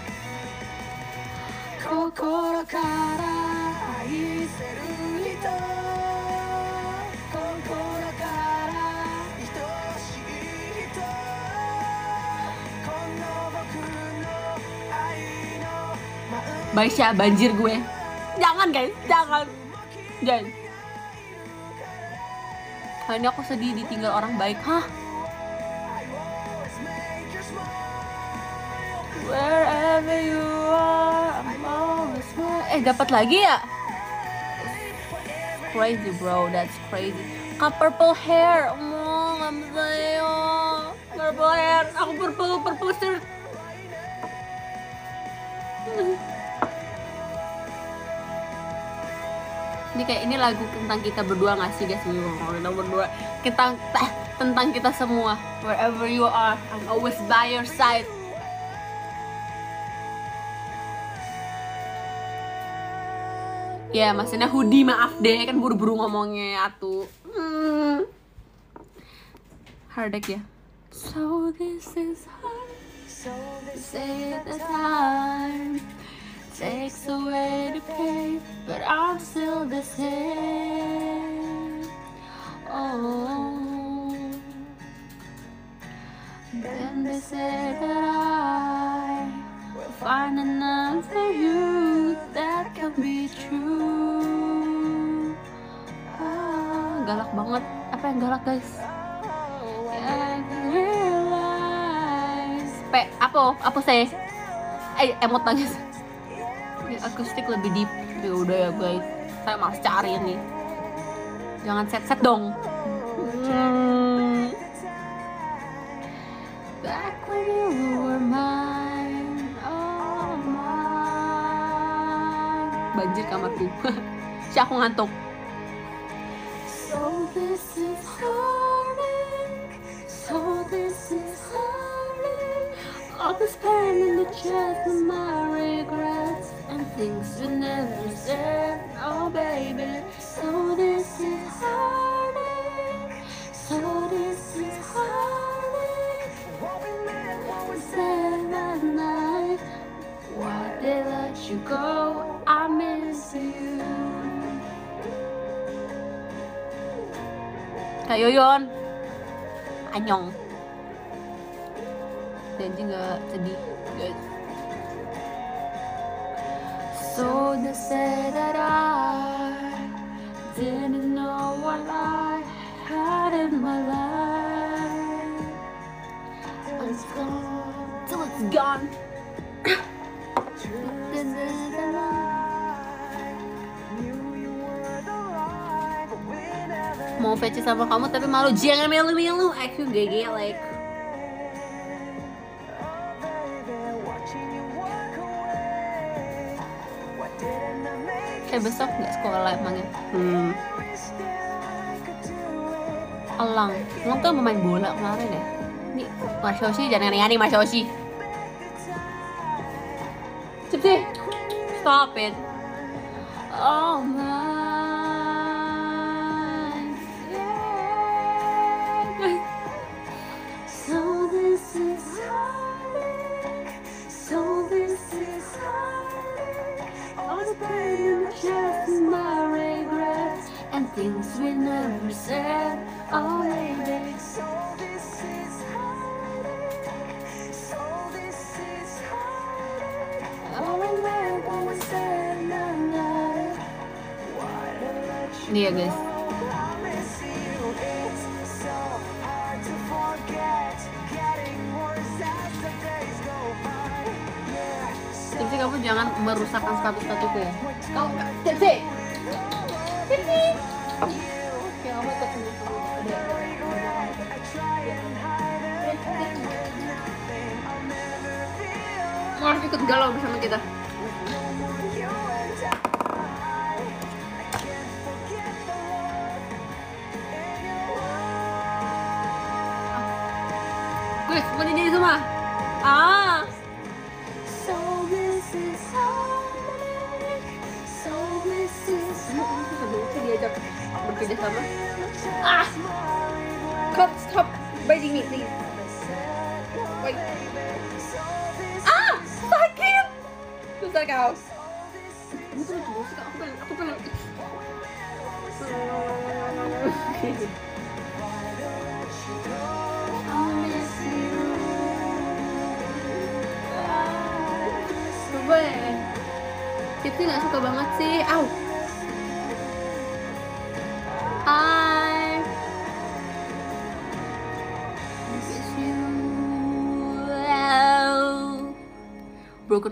Baisha banjir gue. Jangan guys. Jangan. Jangan. Kali ini aku sedih ditinggal orang baik. Hah? you are, Eh, dapat lagi ya? Crazy bro, that's crazy. Ka purple hair, oh, ngamsayo. Purple hair, aku purple, purple shirt. Ini kayak ini lagu tentang kita berdua gak sih guys? Nomor dua, kita tentang kita semua. Wherever you are, I'm always by your side. Ya maksudnya hoodie maaf deh kan buru-buru ngomongnya atuh. Hmm. Hardek ya. So this is hard. So this Say the time takes away the pain, but I'm still the same. Oh, then they say that I find another you that can be true. Ah, galak banget. Apa yang galak guys? P apa apa saya eh emot nangis Ini akustik lebih deep ya udah ya guys saya malas cari ini jangan set set dong Hmm. Back when you were mine, Banjir kamarku. Si aku ngantuk. So this is. So this is. All this pain in the chest and my regrets and things we never said. Oh baby. So this is heartache. So this is heartache. what we meant, what we Said that night. Why they let you go? I Kak Yoyon. Anyong. Janji gak sedih. Guys. So they say that I Didn't know what I had in my life. It's gone Till it's gone Mau VC sama kamu tapi malu. Jangan melu-melu Aku gege like. Kayak besok nggak sekolah emangnya? Hmm. Elang Elang tuh pemain bola kemarin ya? Nih Mas Yoshi jangan aneh-aneh Mas Yoshi. Cep sih. Stop it. Oh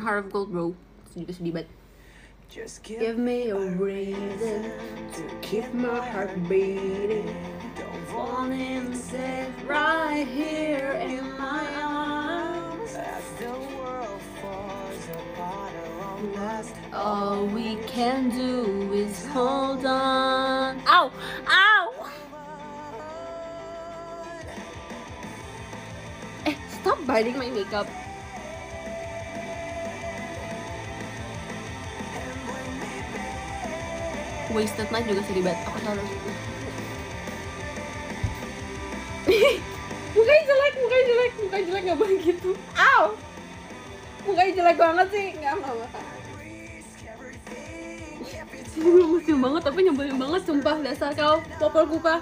Broken Heart of Gold, bro. Sedih sedih banget. Just give Give me a reason to keep my heart beating. don't Falling safe right here in my arms. as the world falls apart around us. All we can do is hold on. Ow! Ow! Eh, stop biting my makeup. Wasted Night juga sedih banget. Aku selalu Mukanya jelek, mukanya jelek, mukanya jelek gak boleh gitu. Ow! Mukanya jelek banget sih, nggak. Ini musim banget tapi nyebelin banget sumpah dasar kau popol kupa.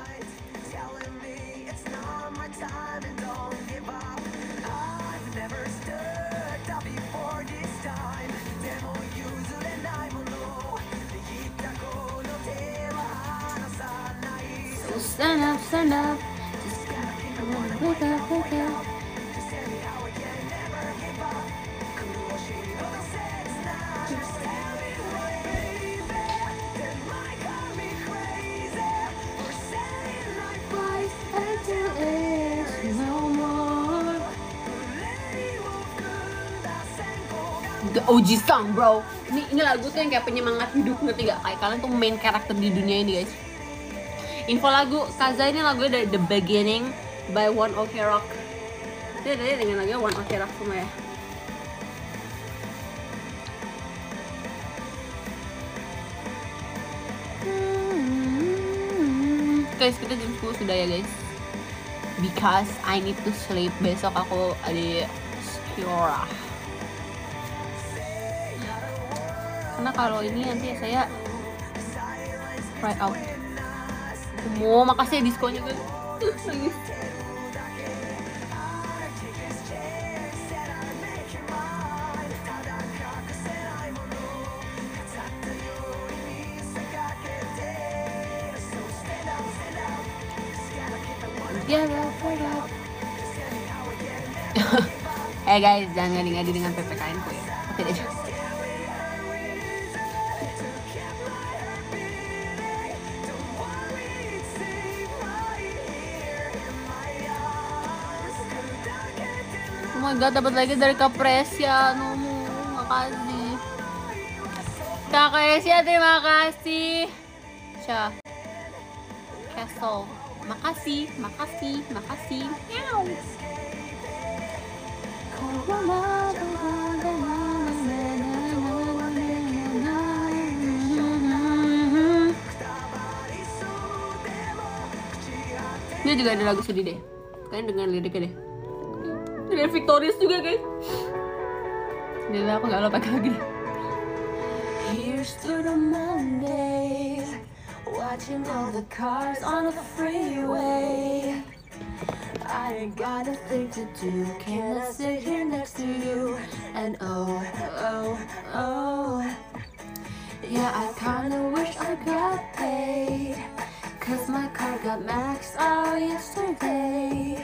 Stand up, stand up. Just wake up, wake up. The OG song bro Ini, ini lagu tuh yang kayak penyemangat hidup ngerti gak? Kayak kalian tuh main karakter di dunia ini guys Info lagu Kaza ini lagunya dari The Beginning by One Ok Rock. Ini dari dengan lagunya One Ok Rock semua ya. Guys kita jam 10 sudah ya guys. Because I need to sleep. Besok aku ada sekolah karena kalau ini nanti saya try out mau makasih ya get up. Eh guys, jangan ngadi-ngadi dengan PPKN ku ya. Oke deh. God, dapat lagi dari Kapresya. Nomu, makasih. Kak Esya, terima kasih. Sya. Castle. Makasih, makasih, makasih. Meow. Dia juga ada lagu sedih deh. Kalian dengan liriknya deh. Ada Victorious juga guys. Jadi aku gak lupa lagi. Here's to the Monday, watching all the cars on the freeway. I ain't got a thing to do, can I sit here next to you? And oh, oh, oh, Yeah, I kinda wish I got paid. Cause my car got maxed out yesterday.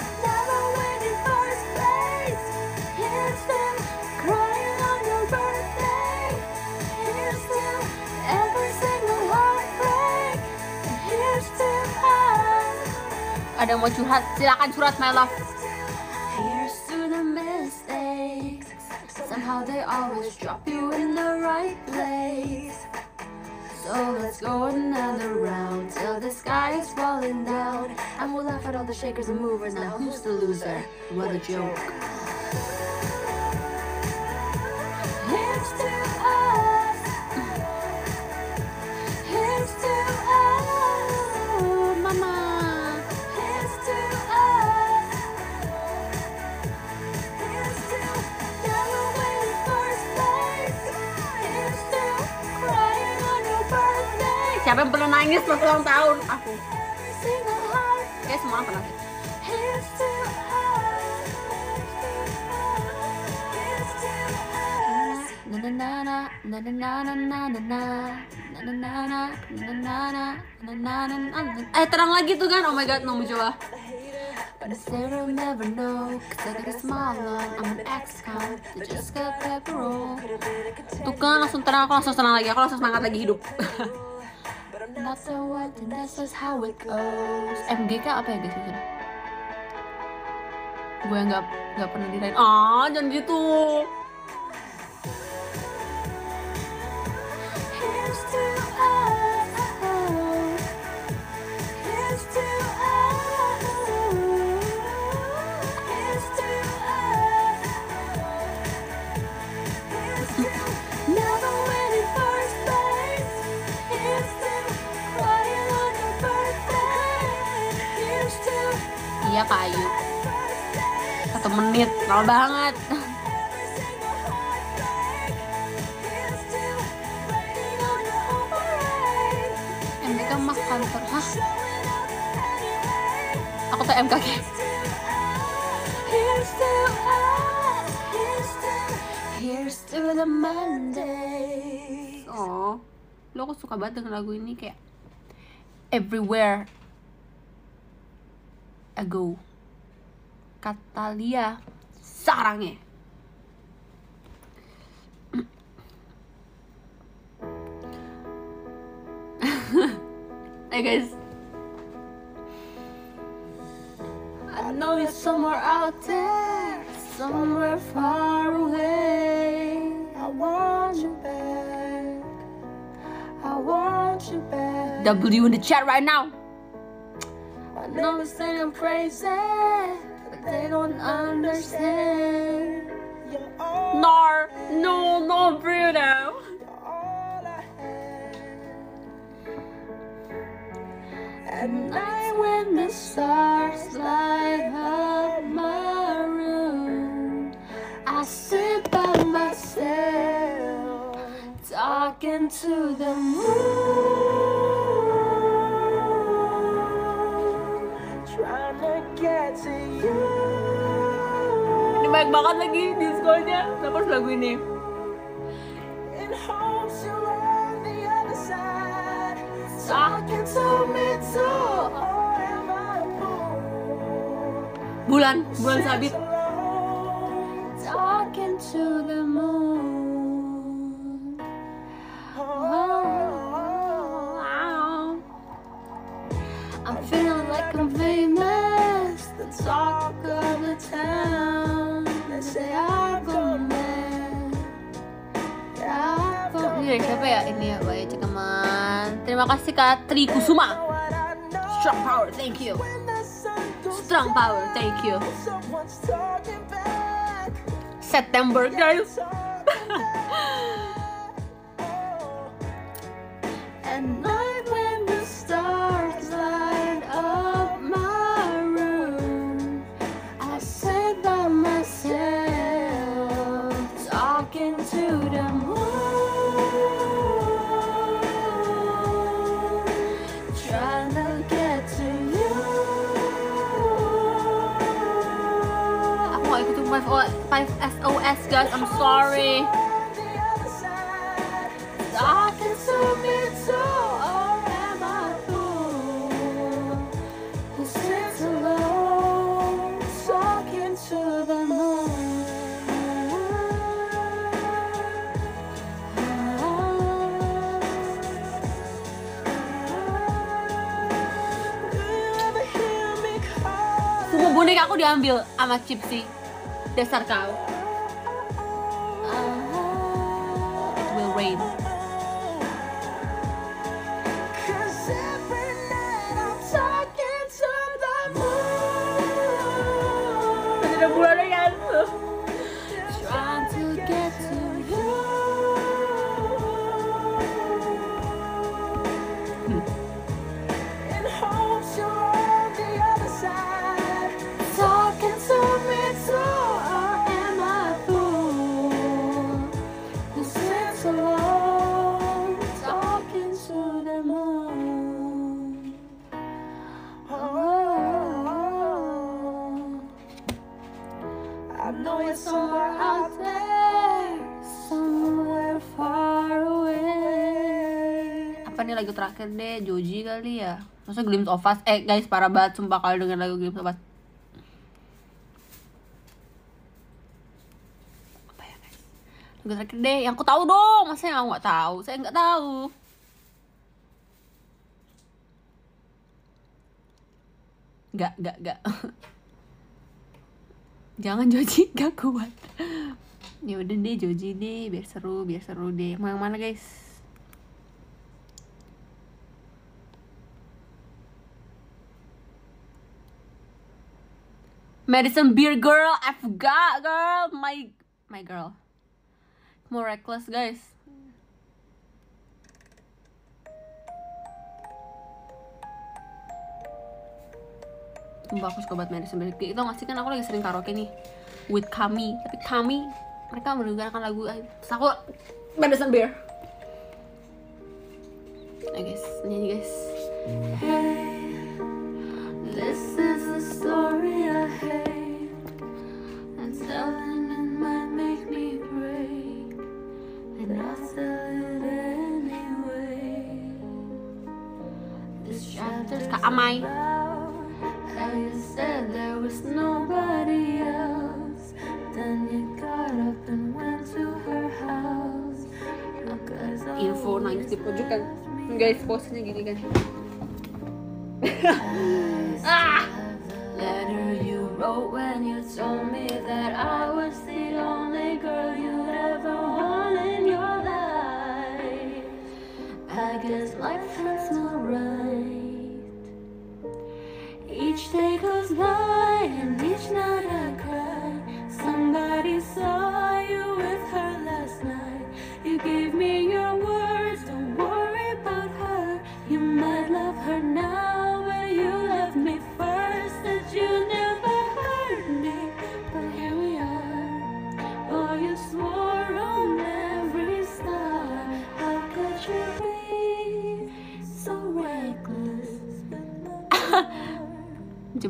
Ada yang mau curhat, silakan curhat my love. Somehow they always drop you in the right place. So let's go another round till the sky is falling down. And we'll laugh at all the shakers and movers. Now who's the loser? What a joke. Here's to us. siapa yang pernah nangis pas ulang tahun? Aku. Kayak semua orang pernah. Eh terang lagi tuh kan, oh my god, nomu coba But never know Cause I got a I'm an ex-con just got pepper roll Tuh kan langsung terang, aku langsung senang lagi. Aku langsung semangat lagi hidup. MGK apa ya guys itu? Gue nggak nggak pernah dirain. Ah jangan gitu. ya Kak Ayu. Satu menit lama banget. MBK mah kantor hah? Aku tuh MKG Here's to. Oh, lo aku suka banget dengan lagu ini kayak everywhere. I go. Kata Lia sarangnya. Hey guys, I know you're somewhere out there, somewhere far away. I want you back. I want you back. W in the chat right now. Know they say I'm crazy, but they don't understand. All, no, no, Bruno. At night when the stars light up my room, I sit by myself, talking to the moon, Ini baik banget lagi diskolnya Kenapa harus lagu ini? Ah. Bulan, bulan sabit. Talking to the moon. I'm feeling talk of the town. They say I go mad. Yeah, I go Ini dari siapa ya? Ini ya, baik cekaman. Terima kasih Kak Tri Kusuma. Strong power, thank you. Strong power, thank you. September, guys. At me call? Semua boneka aku diambil sama Chipsy. Dasar kau. Terakhir deh? Joji kali ya? Maksudnya Glimpse of Us? Eh guys, parah banget sumpah kalau denger lagu Glimpse of Us. Apa ya terakhir deh, yang aku tahu dong. Masa yang aku nggak tahu? Saya nggak tahu. Gak, gak, gak. Jangan Joji, gak kuat. Ya udah deh Joji deh, biar seru, biar seru deh. Mau yang mana guys? Madison Beer Girl, I forgot girl, my my girl. More reckless guys. Sumpah aku suka banget Madison Beer. Itu nggak sih kan aku lagi sering karaoke nih with Kami, tapi Kami mereka mendengarkan lagu terus aku Madison Beer. Nah guys, nyanyi guys. Guys, gini kan. ah! letter you wrote when you told me that I was the only girl you'd ever want in your life. I guess life has no right. Each day goes by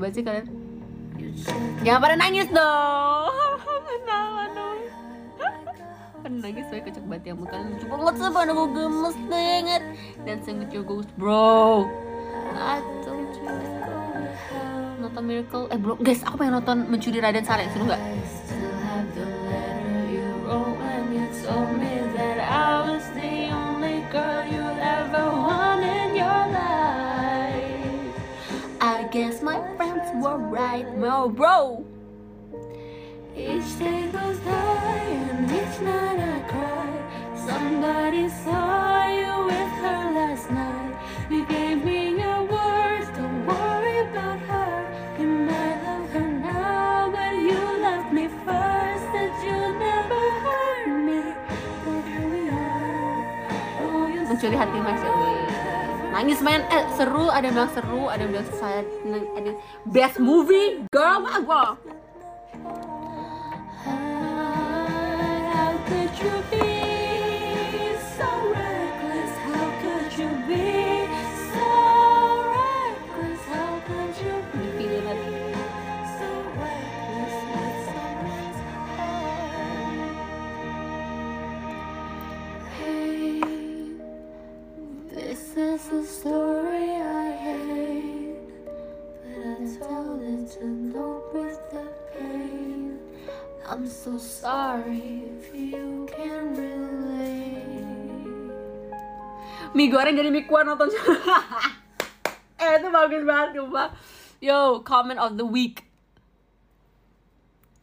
Coba sih kalian. Jangan pada nangis dong. Kenapa dong? Pada nangis saya kocok banget yang bukan lucu banget sih pada gue gemes banget dan sangat juga bro. To hell. Nonton Miracle eh bro guys aku pengen nonton Mencuri Raden Saleh seru nggak? Right, no bro. Each day goes by and each night I cry. Somebody saw you with her last night. You gave me your words, don't worry about her. You might love her now, but you left me first. That you never hurt me. But here we are. Oh, you Mencuri hati mas. Nangis men, eh seru, ada yang bilang seru, ada yang bilang saya ada best movie, girl, gua. Mie goreng jadi mie kuah nonton. eh itu bagus banget sumpah. Yo, comment of the week.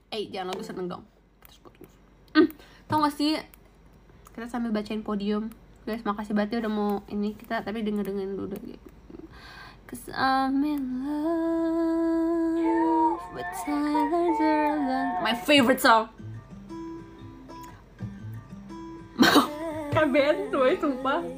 Eh, jangan lagu seneng dong. Terus. Hmm, tau gak sih? Kita sambil bacain podium. Guys, makasih banget ya udah mau ini kita tapi denger dengerin dulu deh. Cause I'm in love with Tyler. My favorite song. Kan band tuh, sumpah.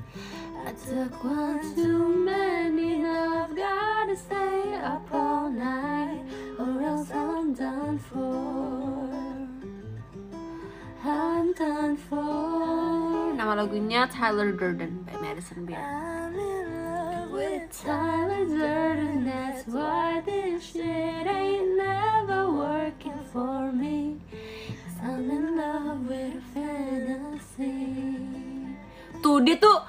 I took one too many, now I've gotta stay up all night, or else I'm done for. I'm done for. Nama lagunya Tyler Durden by Madison Beer. I'm in love with Tyler Durden, that's why this shit ain't never working for me. Cause I'm in love with a fantasy. Tuh dia tuh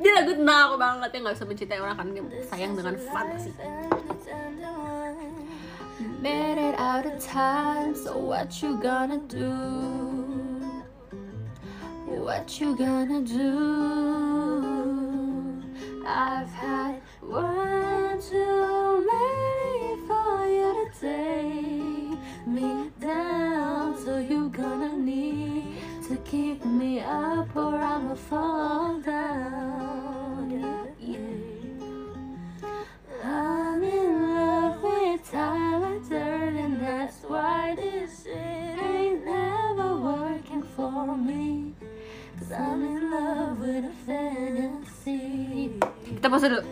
dia lagu aku banget ya nggak bisa mencintai orang kan sayang dengan fantasi. Made it out of time, so what you gonna do? What you gonna do? I've had one too many for you to take me down, so you gonna need to keep me up or I'ma fall down. Yeah. yeah. I'm in love with Tyler Durden, and that's why this shit ain't never working for me. Cause I'm in love with a fantasy. Kita pause dulu.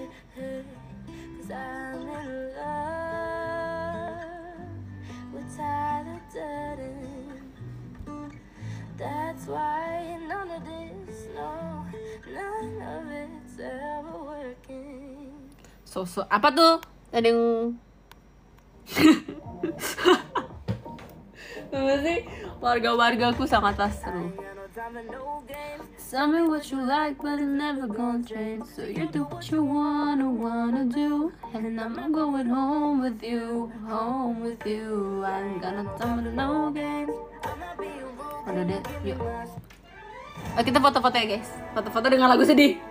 So, apa tuh? Ada yang... Apa sih? Warga-wargaku sangat seru. Tell me what you like, but it's never gonna change. So you do what you wanna, wanna do. And I'm going home with you, home with you. I ain't gonna tell me no game. Udah deh, yuk. Oh, kita foto-foto ya guys. Foto-foto dengan lagu sedih.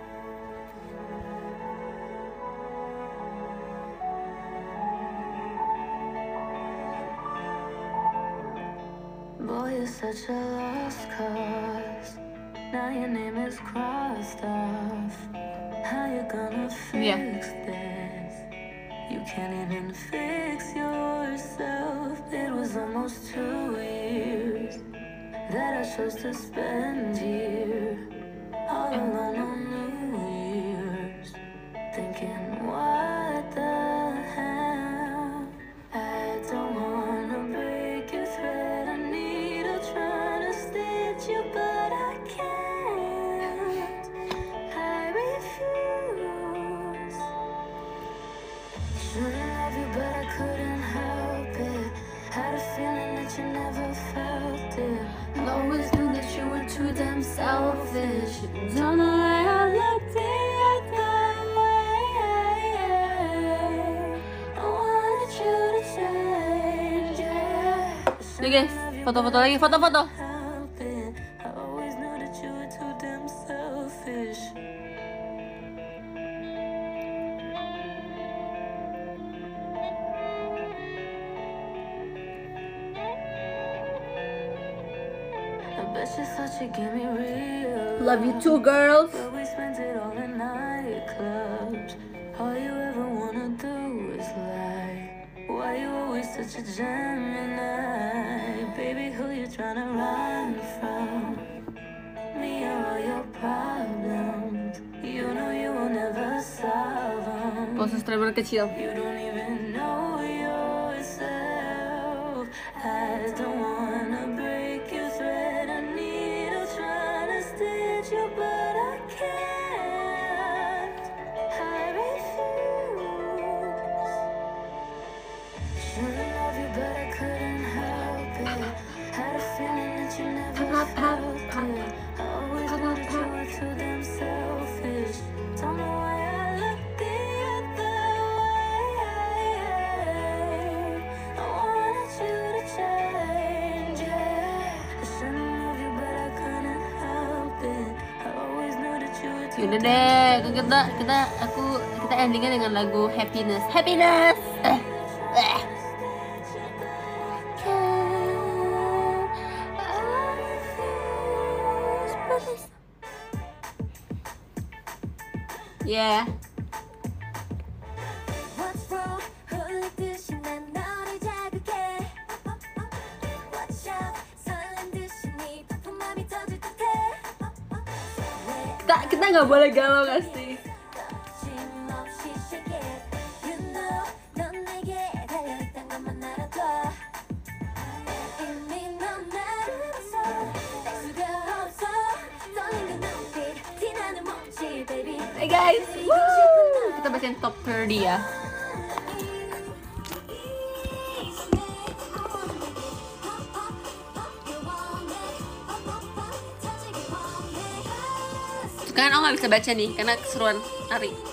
Such a lost cause. Now your name is crossed off. How you gonna fix Yeah. this? You can't even fix yourself. It was almost two years that I chose to spend here all alone on New Year's, thinking, what thought you gave me real. Love you too, girls. But we spent it all in nightclubs. All you ever wanna do is lie. Why you always such a Gemini? vamos a streamer, qué chido. Yaudah deh, kita kita aku kita endingnya dengan lagu Happiness. Happiness. Eh. Eh. Yeah. Nggak boleh Baca nih karena keseruan Ari.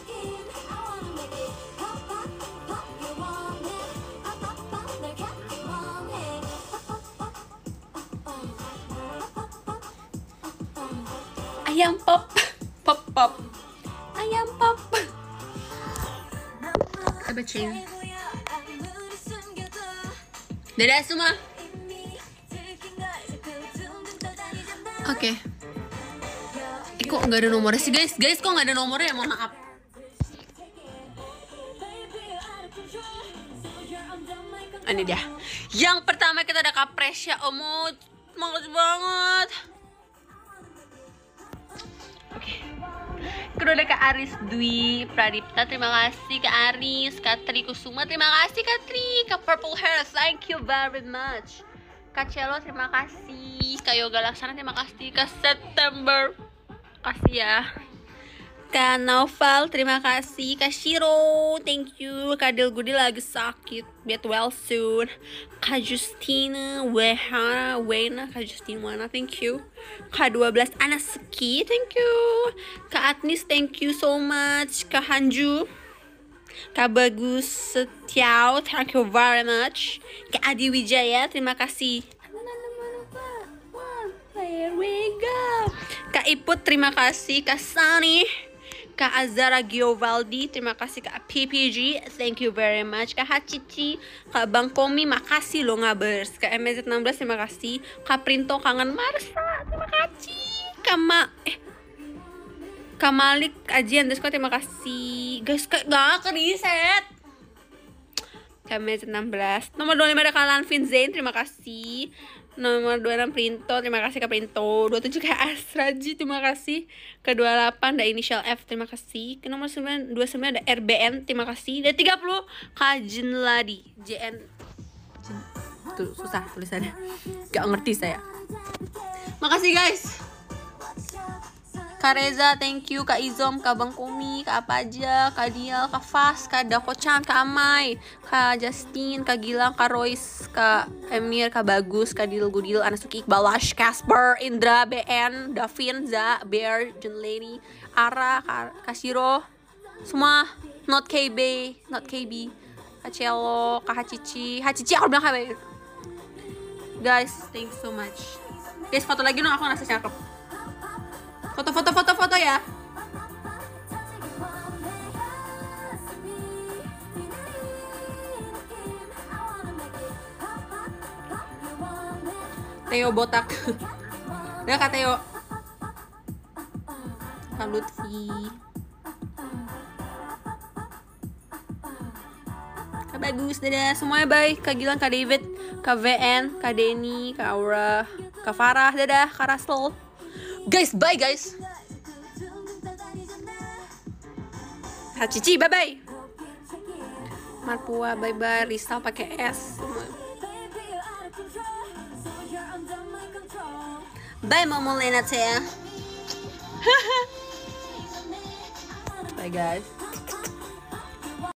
Nggak ada nomornya sih guys? Guys kok nggak ada nomornya? Mohon maaf. Ini dia. Yang pertama kita ada Kapresya Omo. Semangat banget. Oke. Kedua ada Kak Aris Dwi Pradipta, terima kasih Kak Aris, Kak Tri Kusuma, terima kasih Kak Tri, Kak Purple Hair, thank you very much. Kak Celo, terima kasih. Kak Yoga Laksana, terima kasih. Kak September, kasih ya. Kak Naufal, terima kasih. Kak Shiro, thank you. Kak Dilgudi lagi sakit, get well soon. Kak Justina, Wehana, Wena, Kak Justina Wana, thank you. Kak 12, Anaski, thank you. Kak Atnis, thank you so much. Kak Hanju, Kak Bagus Setiau, thank you very much. Kak Adi Wijaya, terima kasih. Here we go. Kak Iput, terima kasih. Kak Sani, Kak Azara Giovaldi, terima kasih Kak PPG, thank you very much. Kak Hacici, Kak Bang Komi, makasih lo ngabers. Kak MZ16, terima kasih. Kak Printo, kangen Marsa, terima kasih. Kak Ma, eh, Kak Malik, Aji underscore, terima kasih. Guys, kak, gak ke reset. Kak MZ16. Nomor 25 ada Kak Lanvin Zain, terima kasih. Nomor 26 Printo, terima kasih Kak Printo 27 Kak Asraji, terima kasih. Ke 28 ada inisial F, terima kasih. Ke nomor 9, 29 ada RBN, terima kasih. Dan 30 Kak Jinladi. JN Jin, Tuh, susah tulisannya. Gak ngerti saya. Makasih guys Kak Reza, thank you. Kak Izom, Kak Bang Komi, Kak apa aja, Kak Dial, Kak Fas, Kak Dako-chan, Kak Amai, Kak Justin, Kak Gilang, Kak Royce, Kak Emir, Kak Bagus, Kak Dil Gudil, Anasuki Iqbal, Lash, Casper, Indra, BN, Davin, Za, Bear, Jun Lady, Ara, Kak, Shiro, semua not KB, not KB, Kak Cello, Kak Hacici, Hacici aku bilang KB. Guys, thank you so much. Guys, foto lagi dong aku ngerasa cakep. Foto, foto, foto, foto ya. Theo botak. Udah kak Theo. Kak Lutfi. Kak Bagus, dadah. Semuanya baik. Kak Gilang, Kak David, Kak VN, Kak Denny, Kak Aura, Kak Farah, dadah. Kak Russell. Guys, bye guys. Kak Cici, bye bye. Marpua, bye bye. Rizal pakai S. Semua. Bye Momo Lena. Bye guys.